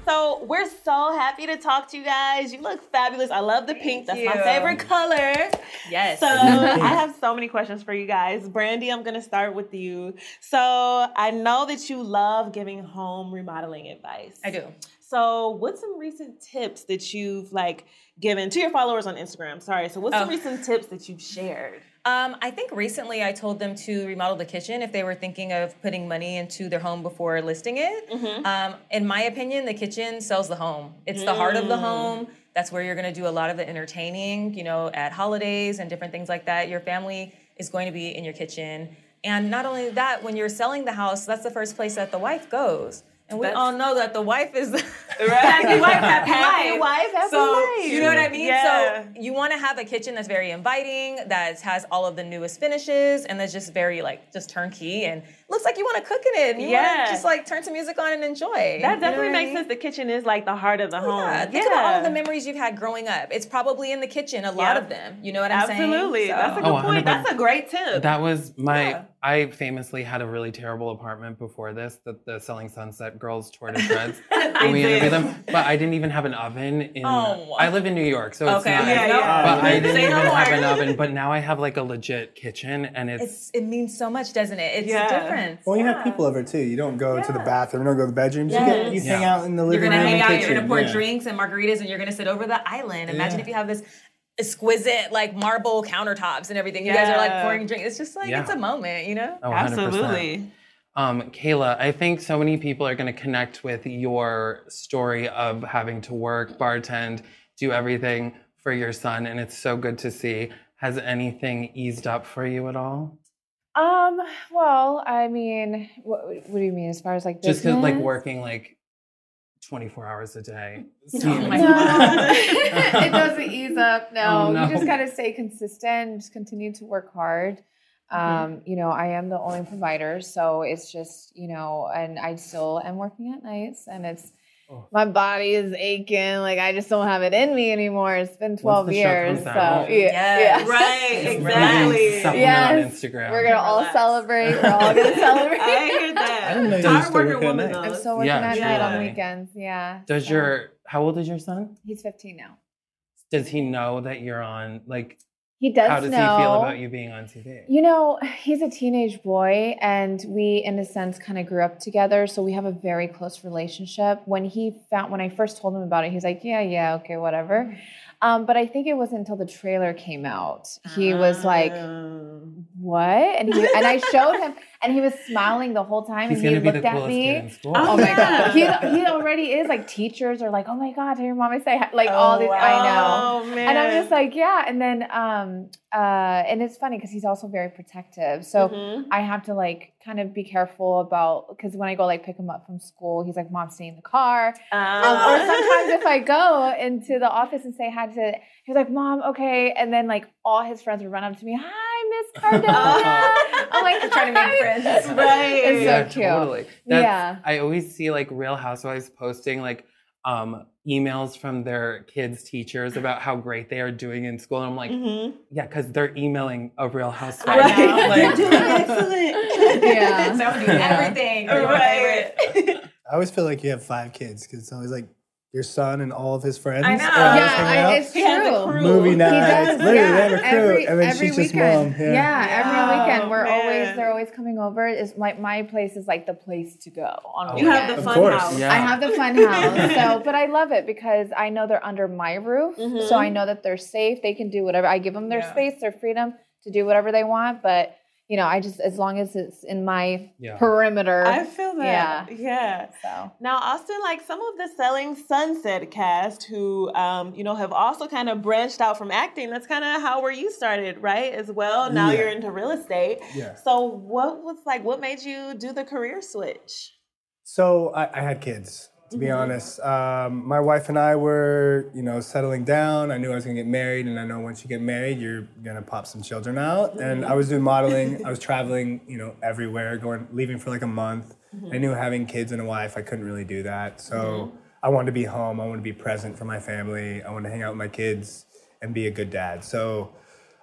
Speaker 3: So we're so happy to talk to you guys. You look fabulous. I love the pink. That's my favorite color.
Speaker 12: Yes.
Speaker 3: So I have so many questions for you guys. Brandi, I'm gonna start with you. So I know that you love giving home remodeling advice.
Speaker 12: I do.
Speaker 3: So what's some recent tips that you've like given to your followers on Instagram? Sorry. So what's some
Speaker 12: Oh.
Speaker 3: recent tips that you've shared?
Speaker 12: Um, I think recently I told them to remodel the kitchen if they were thinking of putting money into their home before listing it.
Speaker 3: Mm-hmm.
Speaker 12: Um, in my opinion, the kitchen sells the home. It's the heart of the
Speaker 3: Mm.
Speaker 12: home. That's where you're going to do a lot of the entertaining, you know, at holidays and different things like that. Your family is going to be in your kitchen. And not only that, when you're selling the house, that's the first place that the wife goes. And we
Speaker 3: That's-
Speaker 12: all know that the wife is [LAUGHS]
Speaker 3: Happy wife, happy
Speaker 12: Happy
Speaker 3: life.
Speaker 12: wife,
Speaker 3: happy
Speaker 12: so
Speaker 3: life.
Speaker 12: you know what I mean.
Speaker 3: Yeah.
Speaker 12: So you want to have a kitchen that's very inviting, that has all of the newest finishes, and that's just very like just turnkey and looks like you want to cook in it. And you
Speaker 3: Yeah.
Speaker 12: want to just like turn some music on and enjoy.
Speaker 3: That
Speaker 12: You know
Speaker 3: definitely
Speaker 12: I
Speaker 3: makes
Speaker 12: mean?
Speaker 3: sense. The kitchen is like the heart of the home.
Speaker 12: Yeah, think about all of the memories you've had growing up. It's probably in the kitchen, a lot
Speaker 3: Yep.
Speaker 12: of them. You know what I'm saying?
Speaker 3: Absolutely. That's a
Speaker 12: oh,
Speaker 3: good
Speaker 5: Oh,
Speaker 3: point.
Speaker 5: 100%.
Speaker 3: That's a great tip.
Speaker 5: That was my.
Speaker 3: Yeah.
Speaker 5: I famously had a really terrible apartment before this that the Selling Sunset girls tore to [LAUGHS] shreds.
Speaker 3: They
Speaker 5: and we interviewed them, but I didn't even have an oven. In
Speaker 12: Oh.
Speaker 5: I live in New York, so it's
Speaker 12: Okay.
Speaker 5: not.
Speaker 3: Yeah, yeah.
Speaker 5: But I didn't
Speaker 12: Say
Speaker 5: even
Speaker 12: no
Speaker 5: have an oven. But now I have like a legit kitchen, and it's,
Speaker 12: It's it means so much, doesn't it? It's
Speaker 3: Yeah.
Speaker 12: a difference.
Speaker 13: Well, you
Speaker 12: Yeah.
Speaker 13: have people over too. You don't go to the bathroom. You don't go to the bedrooms. You, get, you hang out in the living room.
Speaker 12: You're gonna
Speaker 13: room
Speaker 12: hang out.
Speaker 13: kitchen.
Speaker 12: You're gonna pour
Speaker 13: yeah.
Speaker 12: drinks and margaritas, and you're gonna sit over the island. Imagine
Speaker 13: Yeah.
Speaker 12: if you have this exquisite like marble countertops and everything. You guys are like pouring drinks. It's just like
Speaker 5: Yeah.
Speaker 12: it's a moment, you know.
Speaker 5: oh,
Speaker 3: Absolutely.
Speaker 5: Um, Kayla, I think so many people are going to connect with your story of having to work, bartend, do everything for your son, and it's so good to see. Has anything eased up for you at all?
Speaker 14: Um. Well, I mean, what, what do you mean as far as like
Speaker 5: Just 'cause, like working like 24 hours a day.
Speaker 14: No,
Speaker 5: See, like- [LAUGHS] [LAUGHS]
Speaker 14: it doesn't ease up. No,
Speaker 5: Oh, no.
Speaker 14: you just gotta stay consistent. Just continue to work hard. Um, you know, I am the only provider, so it's just you know, and I still am working at nights, and it's
Speaker 5: Oh.
Speaker 14: my body is aching. Like I just don't have it in me anymore. It's been twelve years, so yeah,
Speaker 12: Yes.
Speaker 14: yeah.
Speaker 3: Right, exactly.
Speaker 5: really supplement
Speaker 14: Yes.
Speaker 5: on Instagram.
Speaker 14: We're gonna all
Speaker 3: Relax.
Speaker 14: celebrate. We're all [LAUGHS] gonna celebrate.
Speaker 3: I hear that.
Speaker 13: I didn't know you
Speaker 3: Hard
Speaker 13: used to
Speaker 3: working
Speaker 13: work at
Speaker 3: woman,
Speaker 13: night.
Speaker 3: though.
Speaker 14: I'm still working
Speaker 5: Yeah,
Speaker 14: at
Speaker 5: sure.
Speaker 14: night on weekends. Yeah.
Speaker 5: Does
Speaker 14: so-
Speaker 5: your how old is your son?
Speaker 14: He's 15 now.
Speaker 5: Does he know that you're on? Like,
Speaker 14: He does
Speaker 5: how does
Speaker 14: know.
Speaker 5: he feel about you being on TV?
Speaker 14: You know, he's a teenage boy, and we, in a sense, kind of grew up together. So we have a very close relationship. When he found, when I first told him about it, he's like, "Yeah, yeah, okay, whatever." Um, but I think it wasn't until the trailer came out he was like
Speaker 3: Um,
Speaker 14: what? And he and I showed him, and he was smiling the whole time,
Speaker 5: He's
Speaker 14: and he
Speaker 5: gonna be the
Speaker 14: looked at me.
Speaker 5: kid in school.
Speaker 14: Oh,
Speaker 3: Oh,
Speaker 14: my god, he, he already is. Like teachers are like, oh my god, tell your mom I say hi. like all
Speaker 3: Oh,
Speaker 14: these.
Speaker 3: wow.
Speaker 14: I know,
Speaker 3: Oh,
Speaker 14: and I'm just like, yeah. And then, um, uh, and it's funny because he's also very protective, so
Speaker 3: Mhm.
Speaker 14: I have to like kind of be careful about because when I go like pick him up from school, he's like, mom, stay in the car. Um,
Speaker 3: Uh.
Speaker 14: or sometimes if I go into the office and say hi to, he's like, "Mom, okay," and then like all his friends would run up to me, "Hi, Miss Cardona." [LAUGHS] I'm like
Speaker 12: Trying to make
Speaker 14: "Hi."
Speaker 12: Friends.
Speaker 14: right? It's
Speaker 5: yeah,
Speaker 14: so cute.
Speaker 5: totally. That's,
Speaker 14: Yeah.
Speaker 5: I always see like Real Housewives posting like um emails from their kids' teachers about how great they are doing in school. And I'm like,
Speaker 3: Mhm.
Speaker 5: yeah, because they're emailing a Real Housewife.
Speaker 3: Right.
Speaker 5: Like,
Speaker 3: You're doing excellent.
Speaker 14: Yeah.
Speaker 12: So I'm doing everything. You're
Speaker 3: Right.
Speaker 13: I always feel like you have five kids because it's always like your son and all of his friends.
Speaker 12: I know.
Speaker 14: Yeah,
Speaker 13: hanging
Speaker 14: I, it's
Speaker 3: He has a
Speaker 14: true.
Speaker 13: Movie
Speaker 3: He
Speaker 13: night. Literally,
Speaker 14: yeah.
Speaker 13: they have a crew,
Speaker 14: Every-
Speaker 13: and then
Speaker 14: every
Speaker 13: she's just mom. Yeah.
Speaker 14: Yeah, every
Speaker 3: Oh,
Speaker 14: weekend we're
Speaker 3: man.
Speaker 14: always they're always coming over. Is my my place is like the place to go on.
Speaker 3: You have the fun house.
Speaker 5: Yeah.
Speaker 14: I have the fun [LAUGHS] house. So, but I love it because I know they're under my roof.
Speaker 3: Mhm.
Speaker 14: So I know that they're safe. They can do whatever. I give them their
Speaker 12: Yeah.
Speaker 14: space, their freedom to do whatever they want. But, you know, I just, as long as it's in my
Speaker 5: Yeah.
Speaker 14: perimeter.
Speaker 3: I feel that.
Speaker 14: Yeah.
Speaker 3: Yeah.
Speaker 14: so.
Speaker 3: Now, Austin, like some of the Selling Sunset cast who, um, you know, have also kind of branched out from acting. That's kind of how where you started, right? As well. Now
Speaker 13: Yeah.
Speaker 3: you're into real estate.
Speaker 13: Yeah.
Speaker 3: So, what was like? What made you do the career switch?
Speaker 13: So I, I had kids, to be honest. Um, my wife and I were, you know, settling down. I knew I was gonna get married, and I know once you get married, you're gonna pop some children out. And I was doing modeling. I was traveling, you know, everywhere, going, leaving for like a month. I knew having kids and a wife, I couldn't really do that. So I wanted to be home. I wanted to be present for my family. I wanted to hang out with my kids and be a good dad. So.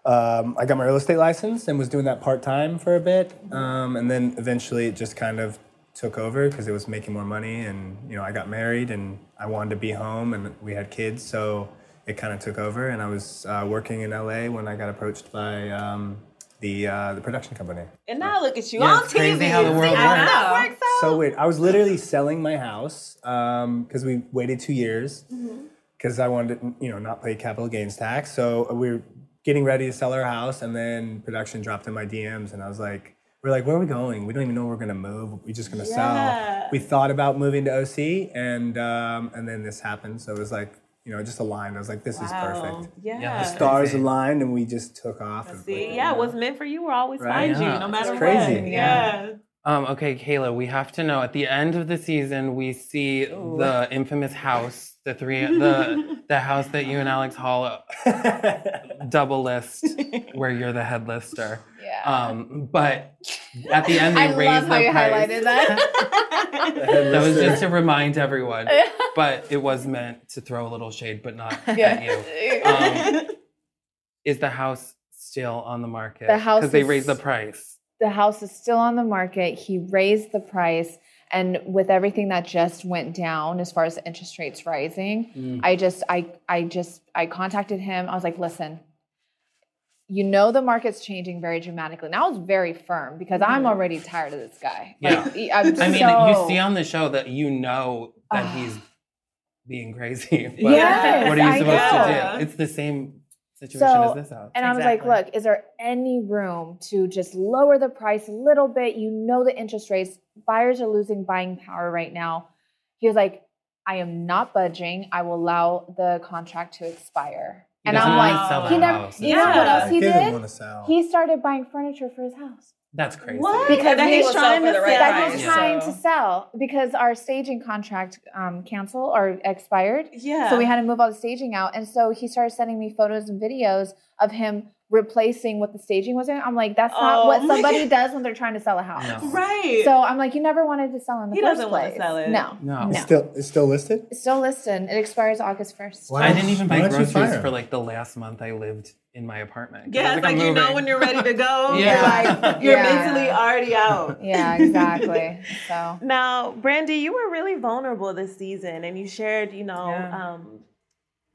Speaker 13: Um, I got my real estate license and was doing that part time for a bit, um, and then eventually it just kind of took over because it was making more money, and you know I got married and I wanted to be home, and we had kids, so it kind of took over. And I was uh, working in LA when I got approached by um, the uh, the production company.
Speaker 3: And now look at you
Speaker 5: Yeah,
Speaker 3: on
Speaker 5: it's
Speaker 3: TV.
Speaker 5: crazy how the world works.
Speaker 3: works?
Speaker 13: So weird. I was literally selling my house because we waited two years because I wanted to, you know, not pay capital gains tax. So we were getting ready to sell our house, and then production dropped in my DMs, and I was like, "We're like, where are we going? We don't even know we're gonna move. We're just gonna
Speaker 3: Yeah.
Speaker 13: sell." We thought about moving to OC, and um, and then this happened. So it was like, you know, it just aligned. I was like, "This is perfect."
Speaker 3: Yeah.
Speaker 5: Yeah,
Speaker 13: The stars
Speaker 5: crazy.
Speaker 13: aligned, and we just took off. and-
Speaker 3: See, yeah, what's meant for you will always
Speaker 13: Right.
Speaker 3: find
Speaker 5: Yeah.
Speaker 3: you, no matter
Speaker 13: It's
Speaker 3: what.
Speaker 13: crazy.
Speaker 3: Yeah.
Speaker 5: Um, okay, Kayla, we have to know at the end of the season, we see the infamous house, the three, the the house that you and Alex Hall double list, [LAUGHS] where you're the head lister.
Speaker 14: Yeah.
Speaker 5: Um, but at the end, they
Speaker 14: I
Speaker 5: raise
Speaker 14: love
Speaker 5: the
Speaker 14: how you
Speaker 5: price.
Speaker 14: highlighted that. [LAUGHS]
Speaker 5: That was just to remind everyone, but it was meant to throw a little shade, but not at you. [LAUGHS] Um, is the house still on the market?
Speaker 14: The house
Speaker 5: because they raised the price.
Speaker 14: the house is still on the market. He raised the price. And with everything that just went down as far as interest rates rising, mm. I just I I just I contacted him. I was like, listen, you know the market's changing very dramatically. And I was very firm because I'm mm. already tired of this guy.
Speaker 5: Yeah.
Speaker 14: Like, I'm
Speaker 5: I mean,
Speaker 14: so-
Speaker 5: you see on the show that you know that he's [SIGHS] being crazy. [LAUGHS] But
Speaker 14: Yes,
Speaker 5: what are you supposed to do? It's the same situation
Speaker 14: So-
Speaker 5: as this house.
Speaker 14: And I was like, look, is there any room to just lower the price a little bit? You know the interest rates, buyers are losing buying power right now. He was like, I am not budging. I will allow the contract to expire.
Speaker 5: He
Speaker 14: and I'm like,
Speaker 5: sell
Speaker 14: he never,
Speaker 5: house.
Speaker 14: you know what
Speaker 3: Yeah.
Speaker 14: else he
Speaker 13: He didn't
Speaker 14: did?
Speaker 13: wanna sell.
Speaker 14: He started buying furniture for his house.
Speaker 5: That's crazy.
Speaker 3: What?
Speaker 14: Because
Speaker 3: that
Speaker 14: he
Speaker 3: he's trying to
Speaker 12: for right
Speaker 3: sell.
Speaker 14: That he's
Speaker 12: Yeah.
Speaker 14: trying to sell because our staging contract um, canceled or expired.
Speaker 3: Yeah.
Speaker 14: So we had to move all the staging out. And so he started sending me photos and videos of him replacing what the staging was in. I'm like, that's not
Speaker 3: Oh
Speaker 14: what somebody
Speaker 3: God. [LAUGHS]
Speaker 14: does when they're trying to sell a house.
Speaker 5: No.
Speaker 3: Right.
Speaker 14: So I'm like, you never wanted to sell in the
Speaker 3: He
Speaker 14: first
Speaker 3: doesn't wanna
Speaker 14: place.
Speaker 3: sell it.
Speaker 14: No.
Speaker 5: No.
Speaker 13: It's still it's still listed.
Speaker 14: It's still listed. It expires August 1st.
Speaker 13: Why
Speaker 5: I didn't even buy
Speaker 13: don't you fire
Speaker 5: groceries for like the last month I lived in my apartment.
Speaker 3: Yeah,
Speaker 5: was
Speaker 3: it's like
Speaker 5: I'm
Speaker 3: you know when you're ready to go. [LAUGHS]
Speaker 5: Yeah.
Speaker 3: You're like [LAUGHS] you're
Speaker 14: Yeah.
Speaker 3: mentally already out.
Speaker 14: Yeah, exactly. so
Speaker 3: Now, Brandi, you were really vulnerable this season, and you shared, you know,
Speaker 12: Yeah.
Speaker 3: um,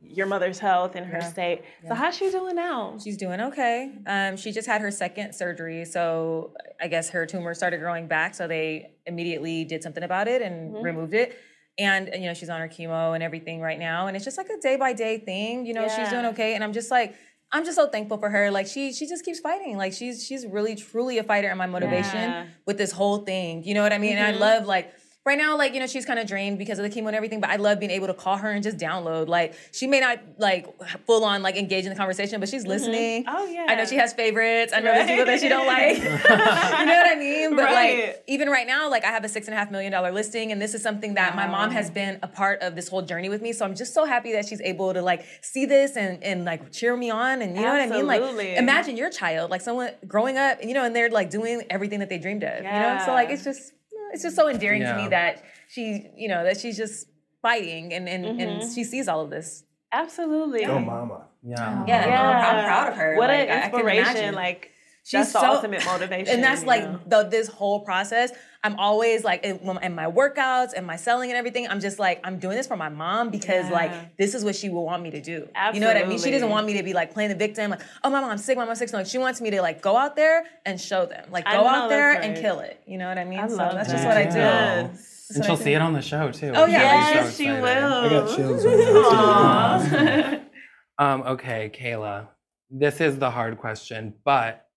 Speaker 3: your mother's health and her
Speaker 12: Yeah.
Speaker 3: state. So how's she doing now?
Speaker 12: She's doing okay. Um, she just had her second surgery, so I guess her tumor started growing back. So they immediately did something about it and
Speaker 3: Mhm.
Speaker 12: removed it. And you know she's on her chemo and everything right now, and it's just like a day by day thing. You know she's doing okay, and I'm just like, I'm just so thankful for her. Like she she just keeps fighting. Like she's she's really truly a fighter and my motivation
Speaker 3: Yeah.
Speaker 12: with this whole thing. You know what I mean? And
Speaker 3: Mhm.
Speaker 12: I love like right now, like, you know, she's kind of drained because of the chemo and everything, but I love being able to call her and just download. Like, she may not like full on like engage in the conversation, but she's mm-hmm. listening.
Speaker 3: Oh yeah.
Speaker 12: I know she has favorites. I know there's people that she don't like. [LAUGHS] you know what I mean? But
Speaker 3: Right.
Speaker 12: like even right now, like I have a six and a half million dollar listing, and this is something that my mom has been a part of this whole journey with me. So I'm just so happy that she's able to like see this and and like cheer me on. And you know what I mean? Like imagine your child, like someone growing up, you know, and they're like doing everything that they dreamed of. Yeah. You know? So like it's just it's just so endearing to me that she, you know, that she's just fighting and and, and
Speaker 3: Mhm.
Speaker 12: she sees all of this.
Speaker 3: Absolutely.
Speaker 13: Go mama.
Speaker 5: Yeah.
Speaker 12: Yeah, and I'm, I'm proud of her.
Speaker 3: What
Speaker 12: like,
Speaker 3: an
Speaker 12: I- I couldn't
Speaker 3: inspiration! Like
Speaker 12: She's
Speaker 3: that's the
Speaker 12: so-
Speaker 3: ultimate motivation.
Speaker 12: and that's like
Speaker 3: know?
Speaker 12: the, this whole process. I'm always like in, in my workouts and my selling and everything. I'm just like I'm doing this for my mom because
Speaker 3: Yeah.
Speaker 12: like this is what she will want me to do. You know what I mean? She doesn't want me to be like playing the victim. Like oh my mom's sick, my mom's sick. No, like, she wants me to like go out there and show them. Like go out there
Speaker 3: that's
Speaker 12: and kill it. You know what I mean?
Speaker 3: I
Speaker 12: so
Speaker 3: love
Speaker 12: that's just what I do.
Speaker 5: Yes.
Speaker 12: That's
Speaker 5: And
Speaker 12: what
Speaker 5: she'll see it on the show too.
Speaker 12: Oh, yeah.
Speaker 5: I'm so
Speaker 3: she will.
Speaker 13: I got chills right. [LAUGHS]
Speaker 5: Um, okay, Kayla, this is the hard question, but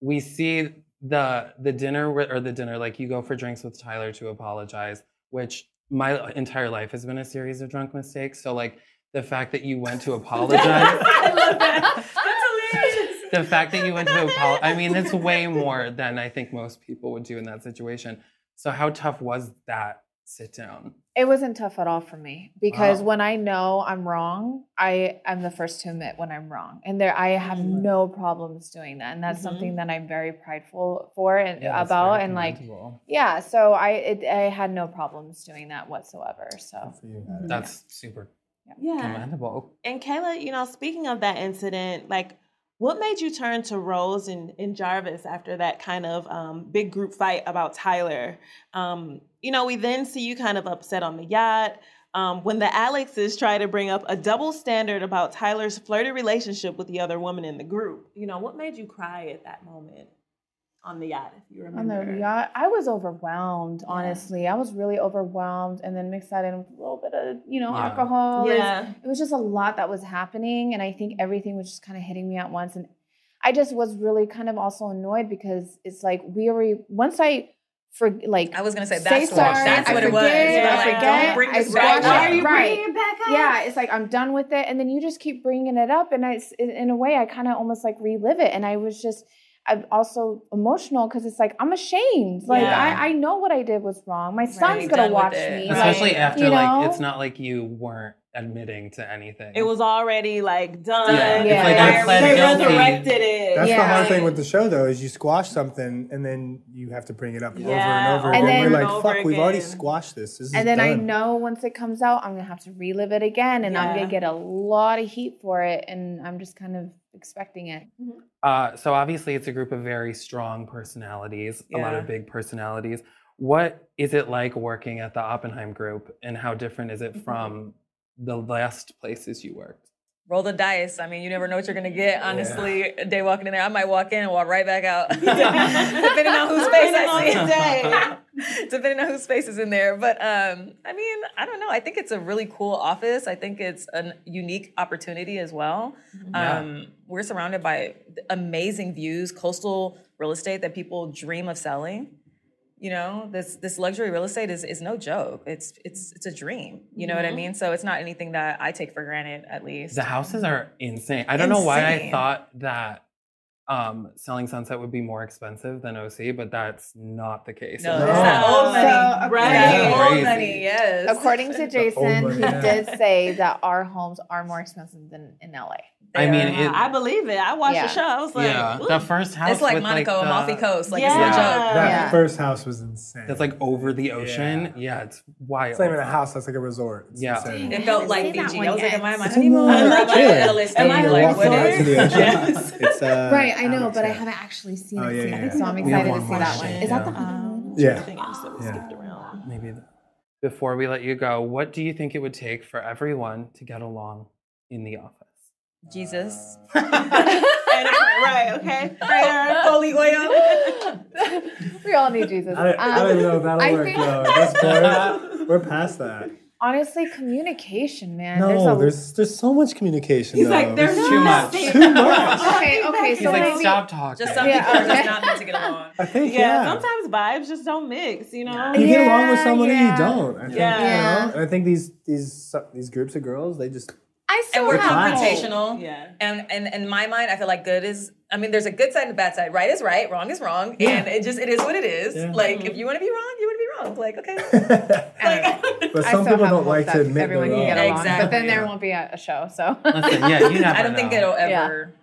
Speaker 5: we see the the dinner or the dinner like you go for drinks with Tyler to apologize, which my entire life has been a series of drunk mistakes. So like the fact that you went to apologize, [LAUGHS]
Speaker 3: I love that. That's hilarious.
Speaker 5: the fact that you went to apologize, I mean, it's way more than I think most people would do in that situation. So how tough was that sit down?
Speaker 14: It wasn't tough at all for me because
Speaker 5: Wow.
Speaker 14: when I know I'm wrong, I am the first to admit when I'm wrong, and there I have
Speaker 5: Mm-hmm.
Speaker 14: no problems doing that, and that's
Speaker 3: Mhm.
Speaker 14: something that I'm very prideful for and
Speaker 5: Yeah,
Speaker 14: about, and like yeah, so I it, I had no problems doing that whatsoever. So
Speaker 5: That's super
Speaker 3: Yeah.
Speaker 5: commendable.
Speaker 3: And Kayla, you know, speaking of that incident, like what made you turn to Rose and, and Jarvis after that kind of um, big group fight about Tyler? Um, you know, we then see you kind of upset on the yacht. Um, when the Alexes try to bring up a double standard about Tyler's flirty relationship with the other woman in the group, you know, what made you cry at that moment on the yacht, if you remember.
Speaker 14: on the yacht, I was overwhelmed. Honestly, I was really overwhelmed, and then mix that in with a little bit of you know
Speaker 3: Yeah.
Speaker 14: alcohol. It was-
Speaker 3: Yeah.
Speaker 14: it was just a lot that was happening, and I think everything was just kind of hitting me at once, and I just was really kind of also annoyed because it's like we already once I for like
Speaker 12: I was gonna say
Speaker 14: say
Speaker 12: that's what
Speaker 14: sorry,
Speaker 12: that's
Speaker 14: I
Speaker 12: what it was.
Speaker 14: forget, I
Speaker 12: like,
Speaker 14: forget,
Speaker 12: don't bring this back
Speaker 14: squash
Speaker 15: Why are you
Speaker 14: right.
Speaker 15: bringing it back up?
Speaker 14: Yeah, it's like I'm done with it, and then you just keep bringing it up, and I, in in a way, I kind of almost like relive it, and I was just, I'm also emotional because it's like I'm ashamed. Like
Speaker 5: Yeah.
Speaker 14: I, I know what I did was wrong. My son's
Speaker 12: Right,
Speaker 14: gonna watch
Speaker 12: it.
Speaker 14: me,
Speaker 5: Especially
Speaker 14: like,
Speaker 5: after
Speaker 14: you
Speaker 5: like it's not like you weren't admitting to anything.
Speaker 3: It was already like done.
Speaker 5: Yeah.
Speaker 14: Yeah.
Speaker 5: It's like I pled
Speaker 3: They
Speaker 5: guilty.
Speaker 3: resurrected it.
Speaker 13: That's the hard thing with the show, though, is you squash something and then you have to bring it up over and over
Speaker 14: And
Speaker 13: again.
Speaker 14: then-
Speaker 13: We're like,
Speaker 3: over
Speaker 13: fuck, we've already squashed this. this is
Speaker 14: and then I know once it comes out, I'm gonna have to relive it again, and I'm gonna get a lot of heat for it, and I'm just kind of expecting it.
Speaker 5: Uh, so obviously, it's a group of very strong personalities, a lot of big personalities. What is it like working at the Oppenheim Group, and how different is it from the last places you worked?
Speaker 12: Roll the dice. I mean, you never know what you're gonna get. Honestly, a day walking in there, I might walk in and walk right back out, [LAUGHS] depending on whose face
Speaker 3: Depending
Speaker 12: I
Speaker 3: on the
Speaker 12: see. [LAUGHS] depending on whose face is in there. But um, I mean, I don't know. I think it's a really cool office. I think it's a unique opportunity as well.
Speaker 5: Yeah.
Speaker 12: Um, we're surrounded by amazing views, coastal real estate that people dream of selling. You know, this this luxury real estate is is no joke. It's it's it's a dream. You know what I
Speaker 3: Mhm.
Speaker 12: mean? So it's not anything that I take for granted, at least.
Speaker 5: The houses are insane. I don't know why I thought that um, selling Sunset would be more expensive than OC, but that's not the case.
Speaker 12: No,
Speaker 5: at
Speaker 12: it's
Speaker 5: all.
Speaker 12: that old money.
Speaker 14: So,
Speaker 3: Right.
Speaker 12: That old money, yes.
Speaker 14: According to Jason, he did say that our homes are more expensive than in LA.
Speaker 5: I mean, it,
Speaker 3: I believe it. I watched
Speaker 14: Yeah.
Speaker 3: the show. I was like,
Speaker 5: yeah, the first house
Speaker 12: it's like
Speaker 5: with
Speaker 12: Monaco,
Speaker 5: like the,
Speaker 12: Amalfi Coast. Like
Speaker 3: Yeah.
Speaker 12: it's no joke.
Speaker 13: That
Speaker 14: Yeah.
Speaker 13: first house was insane.
Speaker 5: That's like over the ocean. Yeah, it's wild.
Speaker 13: it's not even a house, that's like a resort. It's
Speaker 5: Yeah.
Speaker 13: insane.
Speaker 12: It felt like
Speaker 15: seen that
Speaker 12: Fiji.
Speaker 15: one
Speaker 12: I was like, am I on my
Speaker 13: It's in
Speaker 12: honeymoon?
Speaker 13: the-
Speaker 12: Or am I
Speaker 13: Chile.
Speaker 12: at LSD?
Speaker 3: Am I
Speaker 12: Like,
Speaker 13: walking
Speaker 12: what
Speaker 13: out
Speaker 12: is?
Speaker 13: to.
Speaker 3: Yes.
Speaker 13: It's, uh,
Speaker 14: Right, I know, but I haven't actually seen
Speaker 13: Oh,
Speaker 14: it. yet. So I'm excited to see that one. Is that the
Speaker 5: yeah.
Speaker 3: Um,
Speaker 13: Yeah.
Speaker 3: everything else that we
Speaker 13: Yeah.
Speaker 3: skipped around.
Speaker 5: Maybe before we let you go, what do you think it would take for everyone to get along in the office?
Speaker 12: Jesus.
Speaker 3: And a prayer, right, okay. Prayer.
Speaker 12: Holy oil. [LAUGHS]
Speaker 14: we all need Jesus.
Speaker 13: I, don't- I don't
Speaker 14: Um,
Speaker 13: know if that'll
Speaker 14: I
Speaker 13: work,
Speaker 14: think-
Speaker 13: though. At this [LAUGHS] we're past that.
Speaker 14: Honestly, communication, man. there's
Speaker 13: No,
Speaker 14: a
Speaker 13: there's there's so much communication.
Speaker 3: He's
Speaker 13: though.
Speaker 3: like, there's too much.
Speaker 13: Too much.
Speaker 14: okay, okay.
Speaker 5: He's
Speaker 14: So
Speaker 5: like,
Speaker 14: maybe
Speaker 5: stop talking.
Speaker 12: Just some
Speaker 14: Yeah,
Speaker 12: people are
Speaker 14: okay.
Speaker 12: just not meant to get along.
Speaker 13: I think
Speaker 3: Yeah,
Speaker 13: yeah.
Speaker 3: sometimes vibes just don't mix, you know?
Speaker 13: you get along with
Speaker 14: Yeah,
Speaker 13: someone
Speaker 14: yeah.
Speaker 13: you don't. I think,
Speaker 3: Yeah.
Speaker 13: You know? And I think these these these groups of girls, they just
Speaker 14: I still
Speaker 12: And we're
Speaker 14: have hope.
Speaker 12: confrontational.
Speaker 3: Yeah.
Speaker 12: And, and in my mind, I feel like good is, I mean, there's a good side and a bad side. Right is right, wrong is wrong. And it just, it is what it is.
Speaker 13: Yeah.
Speaker 12: Like, if mm-hmm. you want to be wrong, you want to be wrong. Like, okay. [LAUGHS]
Speaker 13: but
Speaker 14: I
Speaker 13: some people don't like to admit
Speaker 14: everyone can get
Speaker 13: wrong.
Speaker 14: along. But then
Speaker 12: Exactly.
Speaker 14: there won't be a, a show. So
Speaker 5: Listen, yeah, you never [LAUGHS]
Speaker 12: I don't think it'll ever.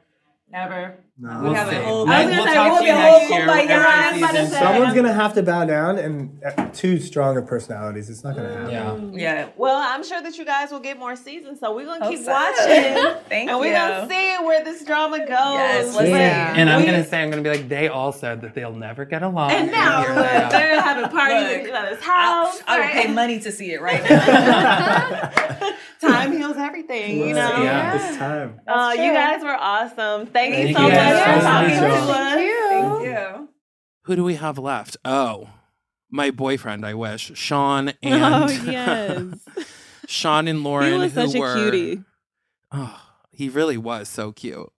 Speaker 3: Never.
Speaker 13: No.
Speaker 5: We'll
Speaker 12: have a whole-
Speaker 3: I was
Speaker 5: We'll
Speaker 3: gonna say, we'll
Speaker 5: to
Speaker 3: be a whole
Speaker 5: year
Speaker 3: kumbaya.
Speaker 5: every
Speaker 3: I was about to
Speaker 13: Someone's gonna have to bow down, and uh, too strong of personalities. It's not gonna happen.
Speaker 5: Yeah.
Speaker 12: Yeah.
Speaker 3: Well, I'm sure that you guys will get more seasons, so we're gonna
Speaker 12: Hope
Speaker 3: keep
Speaker 12: so.
Speaker 3: watching. [LAUGHS]
Speaker 12: Thank
Speaker 3: and we're
Speaker 12: you.
Speaker 3: gonna see where this drama goes.
Speaker 12: Yes, let's
Speaker 13: Yeah.
Speaker 12: see.
Speaker 5: And I'm
Speaker 3: We-
Speaker 5: gonna say, I'm gonna be like, they all said that they'll never get along.
Speaker 3: And now
Speaker 5: here they are.
Speaker 3: they're having parties
Speaker 12: Look,
Speaker 3: at each other's
Speaker 12: I'll-
Speaker 3: house.
Speaker 12: I would
Speaker 3: right?
Speaker 12: pay money to see it right [LAUGHS] now. [LAUGHS]
Speaker 3: Time heals everything, you know.
Speaker 5: Yeah.
Speaker 13: It's time.
Speaker 3: Uh, you guys were awesome. Thank, you so
Speaker 5: you
Speaker 3: much for talking to us.
Speaker 14: Thank you.
Speaker 12: Thank you.
Speaker 1: Who do we have left? Oh, my boyfriend. I wish Sean [LAUGHS] and
Speaker 3: Oh yes, [LAUGHS]
Speaker 1: Sean and Lauren.
Speaker 3: he was
Speaker 1: who
Speaker 3: such a
Speaker 1: were,
Speaker 3: cutie.
Speaker 1: Oh, he really was so cute.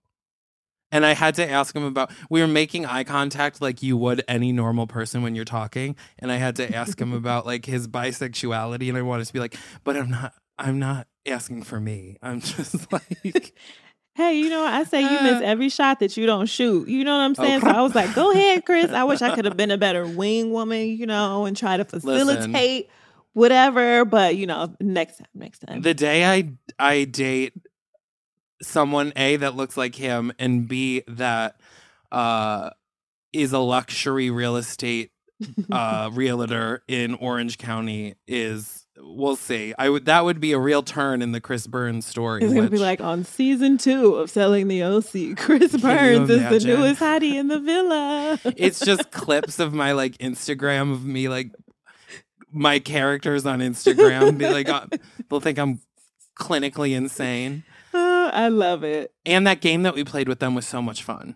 Speaker 1: And I had to ask him about. We were making eye contact like you would any normal person when you're talking, and I had to ask him about like his bisexuality, and I wanted to be like, but I'm not. I'm not asking for me. I'm [LAUGHS] just like,
Speaker 3: Hey, you know, I say you miss [LAUGHS] every shot that you don't shoot. You know what I'm
Speaker 1: Oh.
Speaker 3: saying? So I was like, go ahead, Chris. I wish I could have been a [LAUGHS] better wing woman, you know, and try to facilitate whatever. But you know, next time, next time.
Speaker 1: the day I I date someone A that looks like him and B that uh is a luxury real estate uh realtor in Orange County is we'll see. I would that would be a real turn in the Chris Burns story.
Speaker 3: It's gonna be like on season two of Selling the OC. Chris Burns is the newest hottie in the villa. [LAUGHS]
Speaker 1: it's just clips of my like Instagram of me like my characters on Instagram be like uh, they'll think I'm clinically insane.
Speaker 3: Oh, [LAUGHS] I love it.
Speaker 1: And that game that we played with them was so much fun.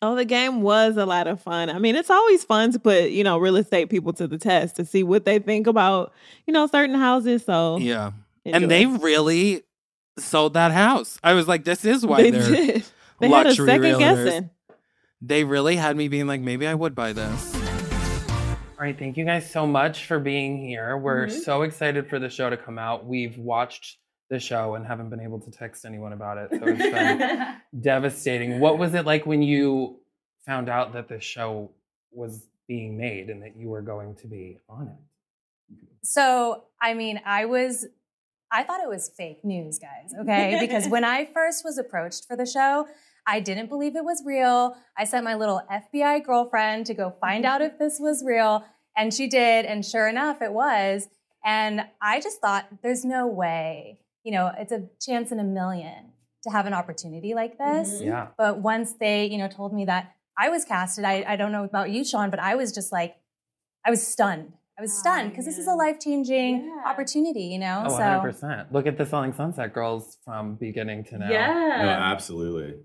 Speaker 3: Oh, the game was a lot of fun. I mean, it's always fun to put, you know, real estate people to the test to see what they think about, you know, certain houses. So
Speaker 1: Yeah.
Speaker 3: enjoy.
Speaker 1: And they really sold that house. I was like, this is why
Speaker 3: they
Speaker 1: they're
Speaker 3: did. They had a
Speaker 1: luxury
Speaker 3: second
Speaker 1: realtors.
Speaker 3: guessing.
Speaker 1: They really had me being like, maybe I would buy this.
Speaker 5: All right, thank you guys so much for being here. We're
Speaker 3: Mhm.
Speaker 5: so excited for the show to come out. We've watched the show and haven't been able to text anyone about it. So it's been [LAUGHS] devastating. What was it like when you found out that the show was being made and that you were going to be on it?
Speaker 16: So, I mean, I was, I thought it was fake news, guys, okay? [LAUGHS] Because when I first was approached for the show, I didn't believe it was real. I sent my little FBI girlfriend to go find out if this was real, and she did, and sure enough, it was. And I just thought, there's no way, you know, it's a chance in a million to have an opportunity like this.
Speaker 5: Yeah.
Speaker 16: But once they, you know, told me that I was casted, I, I don't know about you, Sean, but I was just like, I was stunned. I was stunned because this is a life changing opportunity, you know?
Speaker 5: Oh, 100%. Look at the Selling Sunset girls from beginning to now.
Speaker 17: No, absolutely.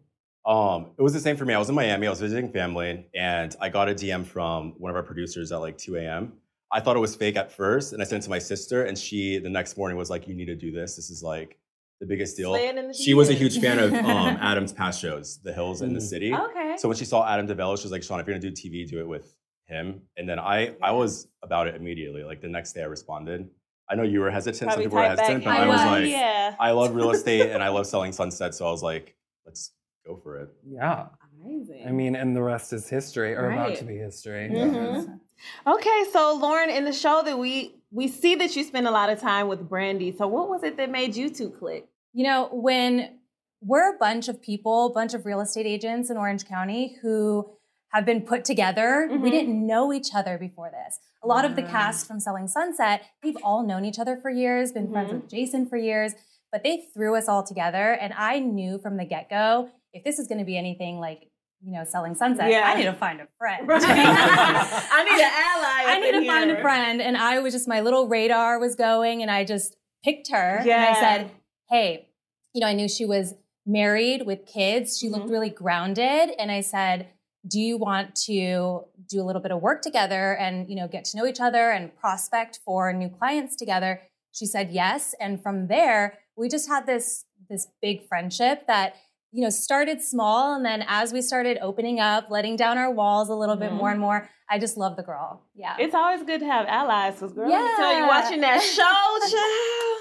Speaker 17: Um, it was the same for me. I was in Miami. I was visiting family, and I got a DM from one of our producers at like 2 a.m. I thought it was fake at first, and I sent it to my sister, and she the next morning was like, "You need to do this. This is like the biggest deal."
Speaker 3: Slaying in the
Speaker 17: She was a huge fan of um, [LAUGHS] Adam's past shows, The Hills and The
Speaker 5: Mm.
Speaker 17: City.
Speaker 3: Okay.
Speaker 17: So when she saw Adam DiVello, she was like, "Sean, if you're gonna do TV, do it with him." And then I I was about it immediately. Like the next day, I responded. I know you were hesitant. Some
Speaker 3: Probably
Speaker 17: people were
Speaker 3: typed back,
Speaker 17: hesitant, but
Speaker 3: "I
Speaker 17: I was
Speaker 3: was,
Speaker 17: like,
Speaker 3: yeah.
Speaker 17: I love real estate and I love selling Sunset, so I was like, let's go for it.
Speaker 5: Yeah.
Speaker 3: Amazing.
Speaker 5: I mean, and the rest is history, or about to be history.
Speaker 3: Mhm. Okay, so Lauren, in the show that we we see that you spend a lot of time with Brandi. So what was it that made you two click?
Speaker 16: You know, when we're a bunch of people, a bunch of real estate agents in Orange County who have been put together,
Speaker 3: Mhm.
Speaker 16: we didn't know each other before this. A lot of the
Speaker 3: Mm.
Speaker 16: cast from Selling Sunset, we've all known each other for years, been friends
Speaker 3: Mhm.
Speaker 16: with Jason for years, but they threw us all together. And I knew from the get go, if this is going to be anything like, you know, Selling Sunset,
Speaker 3: Yeah.
Speaker 16: I need to find a friend. [LAUGHS]
Speaker 3: I need an ally.
Speaker 16: I need to find a friend. And I was just, my little radar was going and I just picked her. And I said, hey, you know, I knew she was married with kids. She
Speaker 3: Mm-hmm.
Speaker 16: looked really grounded. And I said, do you want to do a little bit of work together and, you know, get to know each other and prospect for new clients together? she said yes. And from there, we just had this this big friendship that you know started small and then as we started opening up letting down our walls a little bit
Speaker 3: Mhm.
Speaker 16: more and more i just love the girl yeah
Speaker 3: It's always good to have allies, because girl, yeah. tell you watching that show, [LAUGHS] child.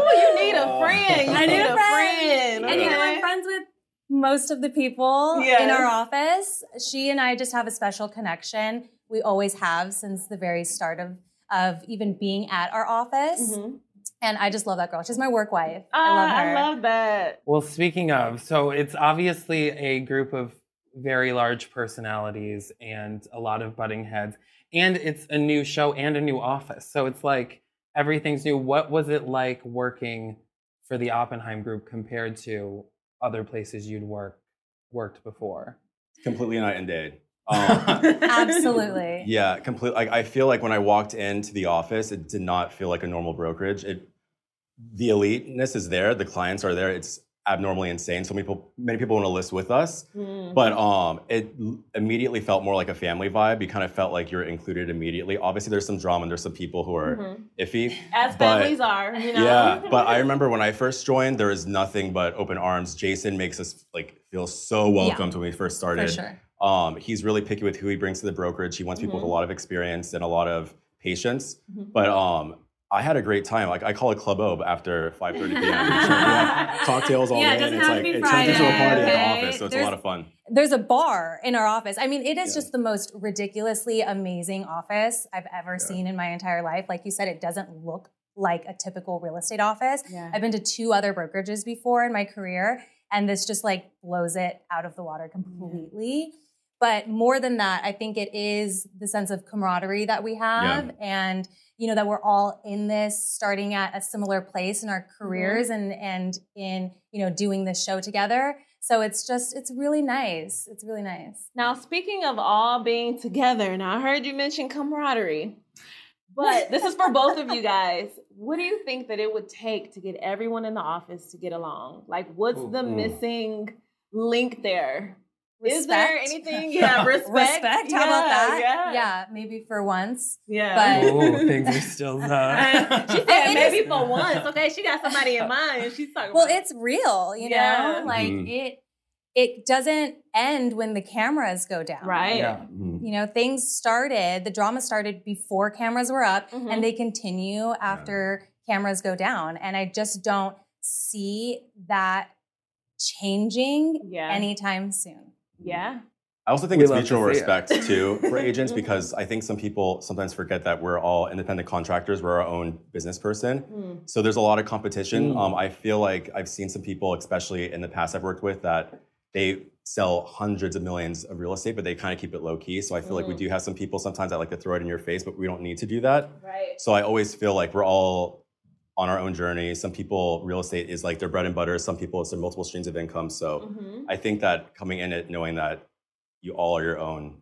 Speaker 3: Ooh, you need a friend. You
Speaker 16: I need a
Speaker 3: friend.
Speaker 16: And you know? I'm friends with most of the people in our office. She and I just have a special connection. We always have since the very start of of even being at our office. And I just love that girl. She's my work wife. I love
Speaker 3: Ah,
Speaker 16: her.
Speaker 3: I love that.
Speaker 5: Well, speaking of, so it's obviously a group of very large personalities and a lot of butting heads. And it's a new show and a new office. So it's like everything's new. What was it like working for the Oppenheim group compared to other places you'd work worked before?
Speaker 17: Completely night and day. [LAUGHS] Um,
Speaker 16: Absolutely. [LAUGHS]
Speaker 17: Yeah, completely. Like, I feel like when I walked into the office, it did not feel like a normal brokerage. It, the eliteness is there, the clients are there. It's abnormally insane. So many people, many people want to list with us,
Speaker 3: Mm-hmm.
Speaker 17: but um, it immediately felt more like a family vibe. You kind of felt like you're included immediately. Obviously, there's some drama and there's some people who are
Speaker 3: Mhm.
Speaker 17: iffy.
Speaker 3: As
Speaker 17: but-
Speaker 3: families are, you know.
Speaker 17: yeah, [LAUGHS] but I remember when I first joined, there was nothing but open arms. Jason makes us like feel so welcomed when we first started.
Speaker 16: For sure.
Speaker 17: Um, he's really picky with who he brings to the brokerage. He wants people with a lot of experience and a lot of patience.
Speaker 3: Mhm.
Speaker 17: But um, I had a great time. Like I call it Club Obe after 5:30 p.m. We have cocktails all
Speaker 16: Yeah, it
Speaker 17: day.
Speaker 16: doesn't
Speaker 17: and it's like
Speaker 16: be
Speaker 17: it turns into a
Speaker 16: Friday,
Speaker 17: party at the office, so it's
Speaker 16: There's-
Speaker 17: a lot of fun.
Speaker 16: There's a bar in our office. I mean, it is
Speaker 17: Yeah.
Speaker 16: just the most ridiculously amazing office I've ever seen in my entire life. Like you said, it doesn't look like a typical real estate office.
Speaker 3: Yeah.
Speaker 16: I've been to two other brokerages before in my career, and this just like blows it out of the water completely. But more than that, I think it is the sense of camaraderie that we have and you know that we're all in this starting at a similar place in our careers mm-hmm. and and in you know doing this show together. So it's just it's really nice. It's really nice.
Speaker 3: Now, speaking of all being together, now I heard you mention camaraderie, but this is for both of you [LAUGHS] guys. What do you think that it would take to get everyone in the office to get along? Like, what's the
Speaker 16: Ooh.
Speaker 3: missing link there? Is there anything? Yeah, [LAUGHS] respect.
Speaker 16: Respect. How about that?
Speaker 3: Yeah.
Speaker 16: maybe for once.
Speaker 3: Yeah.
Speaker 16: But [LAUGHS]
Speaker 5: Oh, things are still [LAUGHS] up.
Speaker 3: she said
Speaker 16: It
Speaker 3: maybe
Speaker 16: is-
Speaker 3: for once. Okay, she got somebody in mind. She's talking.
Speaker 16: well,
Speaker 3: about.
Speaker 16: it's real, you
Speaker 3: Yeah.
Speaker 16: know? Like
Speaker 17: Mhm.
Speaker 16: it it doesn't end when the cameras go down.
Speaker 3: right.
Speaker 5: Yeah.
Speaker 17: Mhm.
Speaker 16: You know, things started, the drama started before cameras were up
Speaker 3: Mhm.
Speaker 16: and they continue after cameras go down. And I just don't see that changing
Speaker 3: Yeah.
Speaker 16: anytime soon.
Speaker 3: Yeah.
Speaker 17: I also think
Speaker 5: We
Speaker 17: it's
Speaker 5: love to
Speaker 17: mutual
Speaker 5: it.
Speaker 17: respect too for [LAUGHS] agents because I think some people sometimes forget that we're all independent contractors. We're our own business person.
Speaker 3: Mm.
Speaker 17: So there's a lot of competition.
Speaker 5: Mm.
Speaker 17: Um, I feel like I've seen some people, especially in the past I've worked with, that they sell hundreds of millions of real estate, but they kind of keep it low key. So I feel like we
Speaker 3: Mm.
Speaker 17: do have some people sometimes that like to throw it in your face, but we don't need to do that.
Speaker 3: Right.
Speaker 17: So I always feel like we're all on our own journey. Some people, real estate is like their bread and butter. Some people, it's their multiple streams of income. So
Speaker 3: Mhm.
Speaker 17: I think that coming in it knowing that you all are your own.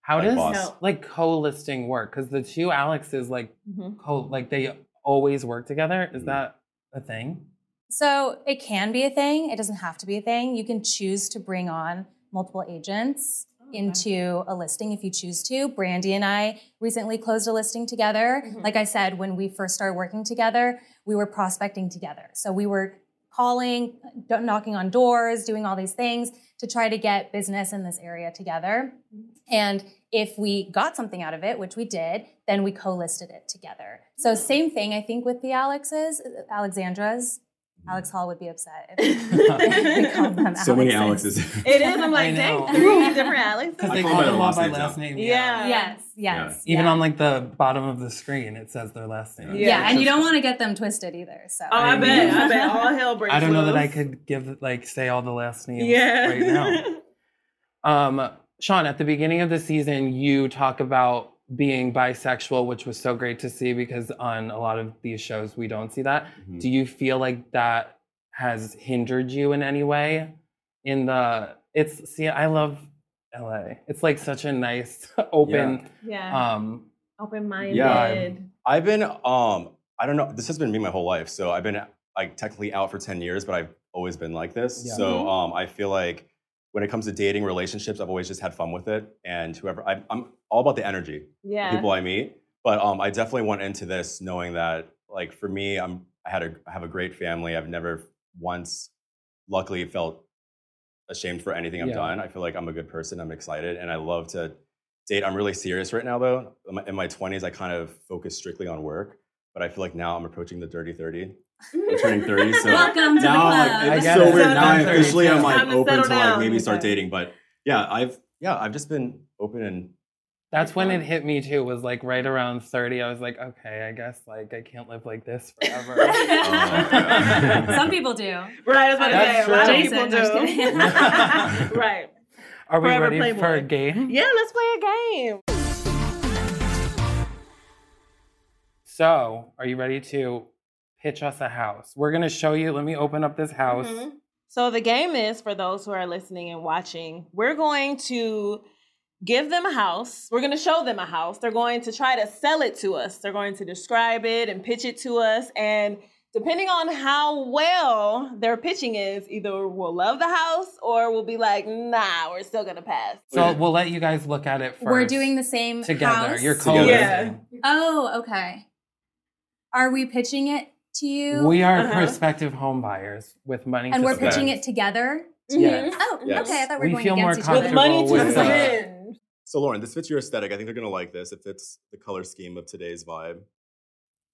Speaker 5: How
Speaker 17: like,
Speaker 5: does
Speaker 17: boss.
Speaker 5: like co-listing work? Because the two Alexes like
Speaker 3: Mhm.
Speaker 5: co like they always work together. Is
Speaker 17: Mhm.
Speaker 5: that a thing?
Speaker 16: So it can be a thing. It doesn't have to be a thing. You can choose to bring on multiple agents into a listing if you choose to. Brandi and I recently closed a listing together.
Speaker 3: Mhm.
Speaker 16: Like I said, when we first started working together, we were prospecting together. So we were calling, knocking on doors, doing all these things to try to get business in this area together. And if we got something out of it, which we did, then we co-listed it together. So same thing, I think, with the Alexes, Alexandras. Alex Hall would be upset if [LAUGHS] we called them
Speaker 17: So many
Speaker 16: Alexes.
Speaker 17: Alexes.
Speaker 3: It is. I'm like, dang, three different Alexes.
Speaker 5: Because they
Speaker 17: call
Speaker 5: call
Speaker 17: them
Speaker 5: them
Speaker 17: by
Speaker 5: all by
Speaker 17: last
Speaker 5: last name.
Speaker 3: Yeah.
Speaker 16: Yes, yes.
Speaker 5: Even
Speaker 16: yeah.
Speaker 5: on like the bottom of the screen, it says their last name.
Speaker 3: Yeah.
Speaker 16: yeah, and you don't want to get them twisted either. So
Speaker 3: Oh, I bet. I bet all hell breaks
Speaker 5: I don't know that I could give like say all the last names
Speaker 3: Yeah.
Speaker 5: right now. [LAUGHS] Um, Sean, at the beginning of the season, you talk about being bisexual, which was so great to see because on a lot of these shows we don't see that.
Speaker 17: Mhm.
Speaker 5: Do you feel like that has hindered you in any way? In the it's see, I love LA. It's like such a nice, [LAUGHS] open,
Speaker 3: yeah.
Speaker 5: um,
Speaker 3: Open minded.
Speaker 17: Yeah. I've been, um, I don't know, this has been me my whole life. So I've been like technically out for 10 years, but I've always been like this.
Speaker 5: Yeah.
Speaker 17: So
Speaker 3: Mhm.
Speaker 17: um, I feel like when it comes to dating relationships, I've always just had fun with it. And whoever, I, I'm all about the energy, the
Speaker 3: Yeah.
Speaker 17: people I meet. But um, I definitely went into this knowing that like for me, I'm I had a I have a great family. I've never once, luckily, felt ashamed for anything I've
Speaker 5: Yeah.
Speaker 17: done. I feel like I'm a good person. I'm excited, and I love to date. I'm really serious right now, though. In my- In my 20s, I kind of focus strictly on work, but I feel like now I'm approaching the dirty 30. I'm turning 30, [LAUGHS] so
Speaker 10: Welcome to the
Speaker 17: now I'm
Speaker 10: club.
Speaker 17: like,
Speaker 5: I
Speaker 17: it's
Speaker 5: get
Speaker 17: so
Speaker 5: it.
Speaker 17: weird.
Speaker 5: Settle
Speaker 17: Now I
Speaker 5: down.
Speaker 17: officially am like
Speaker 3: Time to
Speaker 17: open to like maybe start dating, but yeah, I've yeah, I've just been open and
Speaker 5: That's when it hit me too. Was like right around thirty. I was like, okay, I guess like I can't live like this forever. [LAUGHS]
Speaker 16: Oh oh, Some people do.
Speaker 3: Right, I was about to
Speaker 5: That's
Speaker 3: say, a lot of
Speaker 5: true.
Speaker 3: people
Speaker 16: Jason,
Speaker 3: do. [LAUGHS] right.
Speaker 5: Are we
Speaker 3: Forever
Speaker 5: ready for a game?
Speaker 3: Yeah, let's play a game.
Speaker 5: So, are you ready to pitch us a house? We're gonna show you. Let me open up this house.
Speaker 3: Mhm. So the game is for those who are listening and watching. We're going to give them a house. We're going to show them a house. They're going to try to sell it to us. They're going to describe it and pitch it to us and depending on how well their pitching is, either we'll love the house or we'll be like, "Nah, we're still going to pass."
Speaker 5: So we'll let you guys look at it first.
Speaker 16: We're doing the same
Speaker 5: together.
Speaker 16: house?
Speaker 5: You're
Speaker 17: Together.
Speaker 5: co-listing.
Speaker 16: Oh, okay. Are we pitching it to you?
Speaker 5: We are
Speaker 3: Uh-huh.
Speaker 5: prospective home buyers with money.
Speaker 16: and
Speaker 5: to
Speaker 16: we're
Speaker 5: spend.
Speaker 16: pitching it together.
Speaker 5: Yes.
Speaker 16: Oh,
Speaker 17: Yes.
Speaker 16: okay. I thought we were
Speaker 5: We
Speaker 16: going
Speaker 5: feel more
Speaker 16: against each other.
Speaker 3: With money to
Speaker 5: With,
Speaker 3: spend.
Speaker 17: So Lauren, this fits your aesthetic. I think they're gonna like this. It fits the color scheme of today's vibe.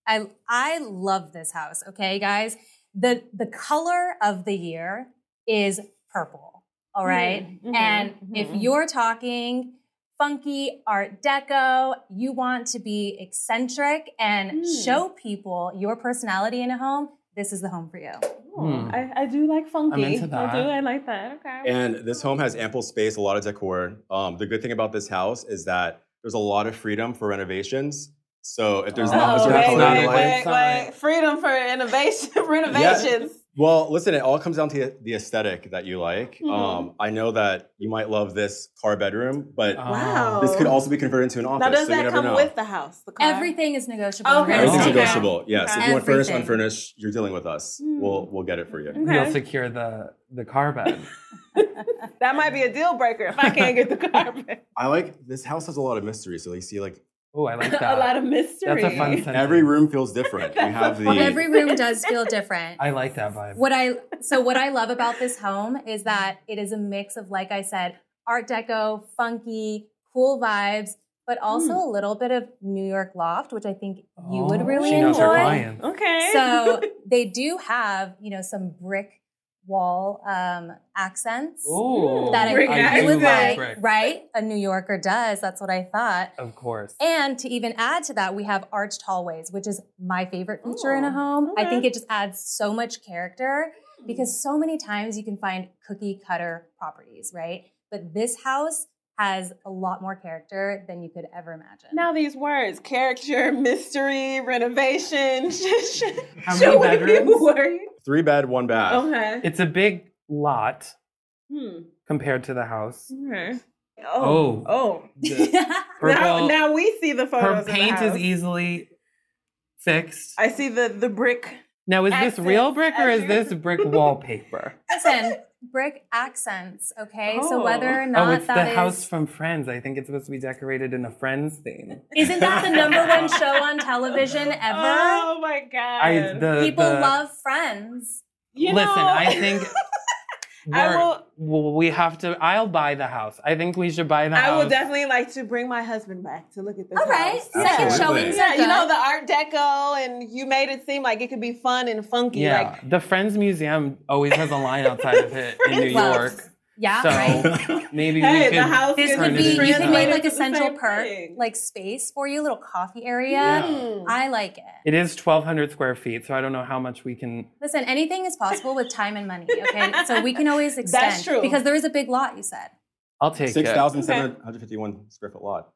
Speaker 16: I I love this house. Okay, guys. The the color of the year is purple. All right?
Speaker 3: Mhm,
Speaker 16: And
Speaker 3: mhm,
Speaker 16: if you're talking funky art deco, you want to be eccentric and
Speaker 3: Mm.
Speaker 16: show people your personality in a home, this is the home for you.
Speaker 5: Hmm.
Speaker 3: I, I do like funky.
Speaker 5: I'm into that.
Speaker 3: I do. I like that. Okay.
Speaker 17: And this home has ample space, a lot of decor. Um, the good thing about this house is that there's a lot of freedom for renovations. So if there's not a
Speaker 3: Oh,
Speaker 17: certain
Speaker 3: wait,
Speaker 17: color
Speaker 3: wait,
Speaker 5: a
Speaker 17: like,
Speaker 5: good
Speaker 3: wait, wait. Freedom for innovation, [LAUGHS] renovations.
Speaker 17: Well, listen, it all comes down to the aesthetic that you like.
Speaker 3: Mhm.
Speaker 17: Um, I know that you might love this car bedroom, but.
Speaker 3: Wow.
Speaker 17: this could also be converted into an office.
Speaker 3: Now, does
Speaker 17: so you
Speaker 3: that
Speaker 17: never
Speaker 3: come
Speaker 17: know.
Speaker 3: with the house? The car?
Speaker 16: Everything is negotiable.
Speaker 3: Okay.
Speaker 16: in
Speaker 17: Everything's.
Speaker 3: Okay.
Speaker 17: negotiable. Yes.
Speaker 3: Okay.
Speaker 17: If you want furnished,
Speaker 16: Everything.
Speaker 17: unfurnished, you're dealing with us. We'll we'll get it for you.
Speaker 3: Okay.
Speaker 5: We'll secure the the car bed. [LAUGHS] [LAUGHS]
Speaker 3: That might be a deal breaker if I can't get the carpet. [LAUGHS]
Speaker 17: I like this house has a lot of mystery. So you see, like
Speaker 5: Oh, I like that. [LAUGHS]
Speaker 3: a lot of mystery.
Speaker 5: That's a fun sentence.
Speaker 17: every room feels different. You have [LAUGHS] the
Speaker 16: Every room does feel different.
Speaker 5: I like that vibe.
Speaker 16: What I so what I love about this home is that it is a mix of like I said, art deco, funky, cool vibes, but also hmm. a little bit of New York loft, which I think you would
Speaker 5: Oh,
Speaker 16: really
Speaker 5: she knows her
Speaker 16: enjoy.
Speaker 5: clients.
Speaker 3: Okay.
Speaker 16: So [LAUGHS] they do have, you know, some brick wall um, accents
Speaker 5: Ooh,
Speaker 16: that I
Speaker 3: Brick
Speaker 16: think you
Speaker 5: I
Speaker 16: would
Speaker 5: like
Speaker 16: like, right? A New Yorker does. That's what I thought.
Speaker 5: Of course.
Speaker 16: And to even add to that, we have arched hallways, which is my favorite feature in a
Speaker 3: Oh,
Speaker 16: home. I think it just adds so much character because so many times you can find cookie cutter properties, right? But this house has a lot more character than you could ever imagine.
Speaker 3: now these words: character, mystery, renovation. [LAUGHS]
Speaker 5: How many bedrooms? [LAUGHS]
Speaker 17: three bed, one bath.
Speaker 3: Okay.
Speaker 5: It's a big lot
Speaker 3: Hmm.
Speaker 5: compared to the house.
Speaker 3: Okay.
Speaker 5: Oh.
Speaker 3: Oh. Oh.
Speaker 5: The [LAUGHS]
Speaker 3: Now,
Speaker 5: purple,
Speaker 3: now we see the photos.
Speaker 5: her
Speaker 3: of the
Speaker 5: paint
Speaker 3: house.
Speaker 5: is easily fixed.
Speaker 3: I see the the brick.
Speaker 5: Now, is this real brick or is this brick [LAUGHS] wallpaper?
Speaker 16: Listen, brick accents, okay? So
Speaker 3: Oh.
Speaker 16: whether or
Speaker 5: Oh,
Speaker 16: not
Speaker 5: it's the
Speaker 16: that is
Speaker 5: house from Friends. I think it's supposed to be decorated in a Friends theme.
Speaker 16: Isn't that the number [LAUGHS] one show on television ever?
Speaker 3: Oh my god.
Speaker 5: I the
Speaker 16: People
Speaker 5: the-
Speaker 16: love Friends.
Speaker 3: You
Speaker 5: Listen,
Speaker 3: know-
Speaker 5: I think [LAUGHS]
Speaker 3: I
Speaker 5: we're-
Speaker 3: will-
Speaker 5: well, we have to. I'll buy the house. I think we should buy the
Speaker 3: I
Speaker 5: house.
Speaker 3: will definitely like to bring my husband back to look at this.
Speaker 16: All right,
Speaker 3: house.
Speaker 16: second
Speaker 17: Absolutely.
Speaker 16: showings
Speaker 3: Yeah, you know the Art Deco, and you made it seem like it could be fun and funky.
Speaker 5: Yeah,
Speaker 3: Like
Speaker 5: the Friends Museum always has a line outside of it in New York.
Speaker 16: Yeah,
Speaker 5: so
Speaker 16: right. [LAUGHS]
Speaker 5: maybe
Speaker 3: Hey,
Speaker 5: we
Speaker 3: the
Speaker 5: could
Speaker 3: house
Speaker 16: This
Speaker 3: Turn
Speaker 16: could be you
Speaker 5: into
Speaker 16: could make like a central
Speaker 3: same
Speaker 16: perk,
Speaker 3: thing.
Speaker 16: like space for you, little coffee area.
Speaker 3: Yeah.
Speaker 16: I like it.
Speaker 5: It is 1,200 square feet, so I don't know how much we can.
Speaker 16: Listen, anything is possible with time and money. Okay, [LAUGHS] so we can always extend.
Speaker 3: That's true.
Speaker 16: because there is a big lot. You said.
Speaker 5: I'll take
Speaker 17: Six
Speaker 5: it.
Speaker 17: thousand seven hundred fifty-one square foot lot.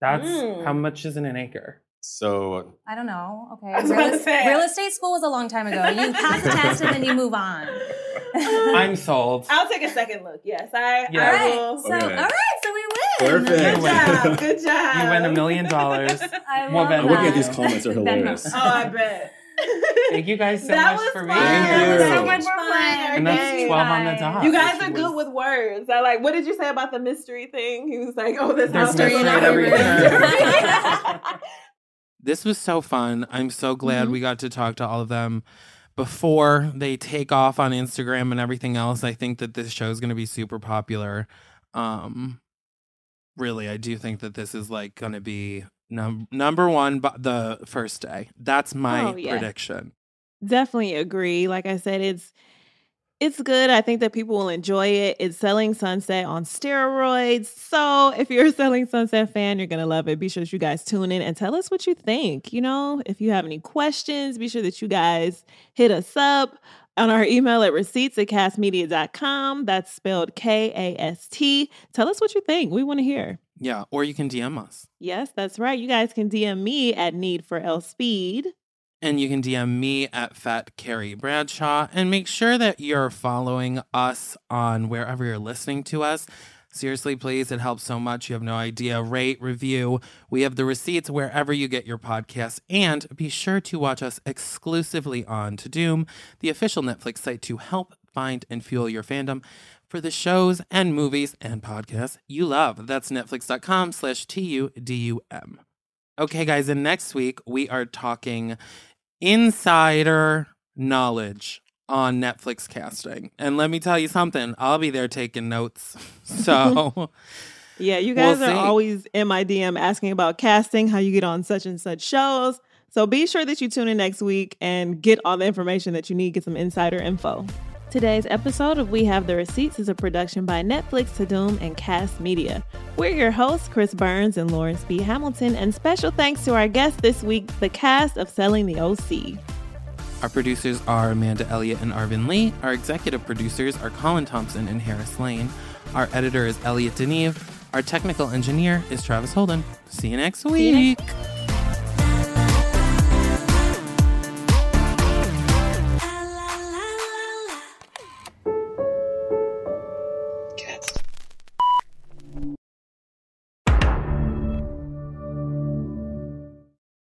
Speaker 5: That's
Speaker 3: Mm.
Speaker 5: how much is in an acre.
Speaker 17: So
Speaker 16: I don't know. Okay, [LAUGHS]
Speaker 3: I was
Speaker 16: real,
Speaker 3: about to say.
Speaker 16: real estate school was a long time ago. You pass the test and then you move on. [LAUGHS]
Speaker 5: I'm sold.
Speaker 3: I'll take a second look. Yes, I.
Speaker 5: Yeah.
Speaker 3: I
Speaker 16: All right,
Speaker 3: will.
Speaker 16: so
Speaker 17: Okay.
Speaker 16: all right, so we win.
Speaker 17: Perfect.
Speaker 3: Good job. Good job. [LAUGHS]
Speaker 5: You win a million dollars.
Speaker 16: I love
Speaker 5: Venmo.
Speaker 17: I'm looking at these comments; they're hilarious.
Speaker 3: Oh, I bet.
Speaker 5: Thank you guys so
Speaker 3: that
Speaker 5: much for
Speaker 3: fun.
Speaker 5: being
Speaker 17: Thank
Speaker 5: here.
Speaker 16: That was so much fun.
Speaker 5: And that's
Speaker 3: game.
Speaker 5: 12 on the dot.
Speaker 3: You guys are good
Speaker 5: was-
Speaker 3: with words. I like. What did you say about the mystery thing? He was like, "Oh, this
Speaker 5: There's
Speaker 3: house
Speaker 5: mystery
Speaker 3: has a
Speaker 5: in
Speaker 3: lot of
Speaker 5: every
Speaker 3: mystery."
Speaker 5: room.
Speaker 1: This was so fun. I'm so glad
Speaker 3: Mhm.
Speaker 1: we got to talk to all of them before they take off on Instagram and everything else. I think that this show is going to be super popular. Um, really, I do think that this is like going to be num- number one bu- the first day. That's my
Speaker 3: Oh, yeah.
Speaker 1: prediction.
Speaker 3: Definitely agree. Like I said, it's it's good. I think that people will enjoy it. It's Selling Sunset on steroids. So if you're a Selling Sunset fan, you're gonna love it. Be sure that you guys tune in and tell us what you think. You know, if you have any questions, be sure that you guys hit us up on our email at receipts at kastmedia.com. That's spelled K-A-S-T. Tell us what you think. We want to hear.
Speaker 1: Yeah, or you can DM us.
Speaker 3: Yes, that's right. You guys can DM me at Need for L Speed.
Speaker 1: And you can DM me at Fat Carrie Bradshaw. And make sure that you're following us on wherever you're listening to us. Seriously, please. It helps so much. You have no idea. Rate, review. We have the receipts wherever you get your podcasts. And be sure to watch us exclusively on Tudum, the official Netflix site to help find and fuel your fandom for the shows and movies and podcasts you love. That's netflix.com slash T-U-D-U-M. Okay, guys, and next week we are talking insider knowledge on Netflix casting. And let me tell you something, I'll be there taking notes. [LAUGHS] So
Speaker 3: Yeah, you
Speaker 1: We'll
Speaker 3: guys are
Speaker 1: see.
Speaker 3: always in my DM asking about casting, how you get on such and such shows. So be sure that you tune in next week and get all the information that you need, get some insider info. Today's episode of We Have the Receipts is a production by Netflix, Tudum, and Kast Media. We're your hosts, Chris Burns and Lauren Speed-Hamilton, and special thanks to our guest this week, the cast of Selling the OC.
Speaker 1: our producers are Amanda Elliott and Arvin Lee. Our executive producers are Colin Thompson and Harris Lane. Our editor is Elliot Deneve. Our technical engineer is Travis Holden. See you next week.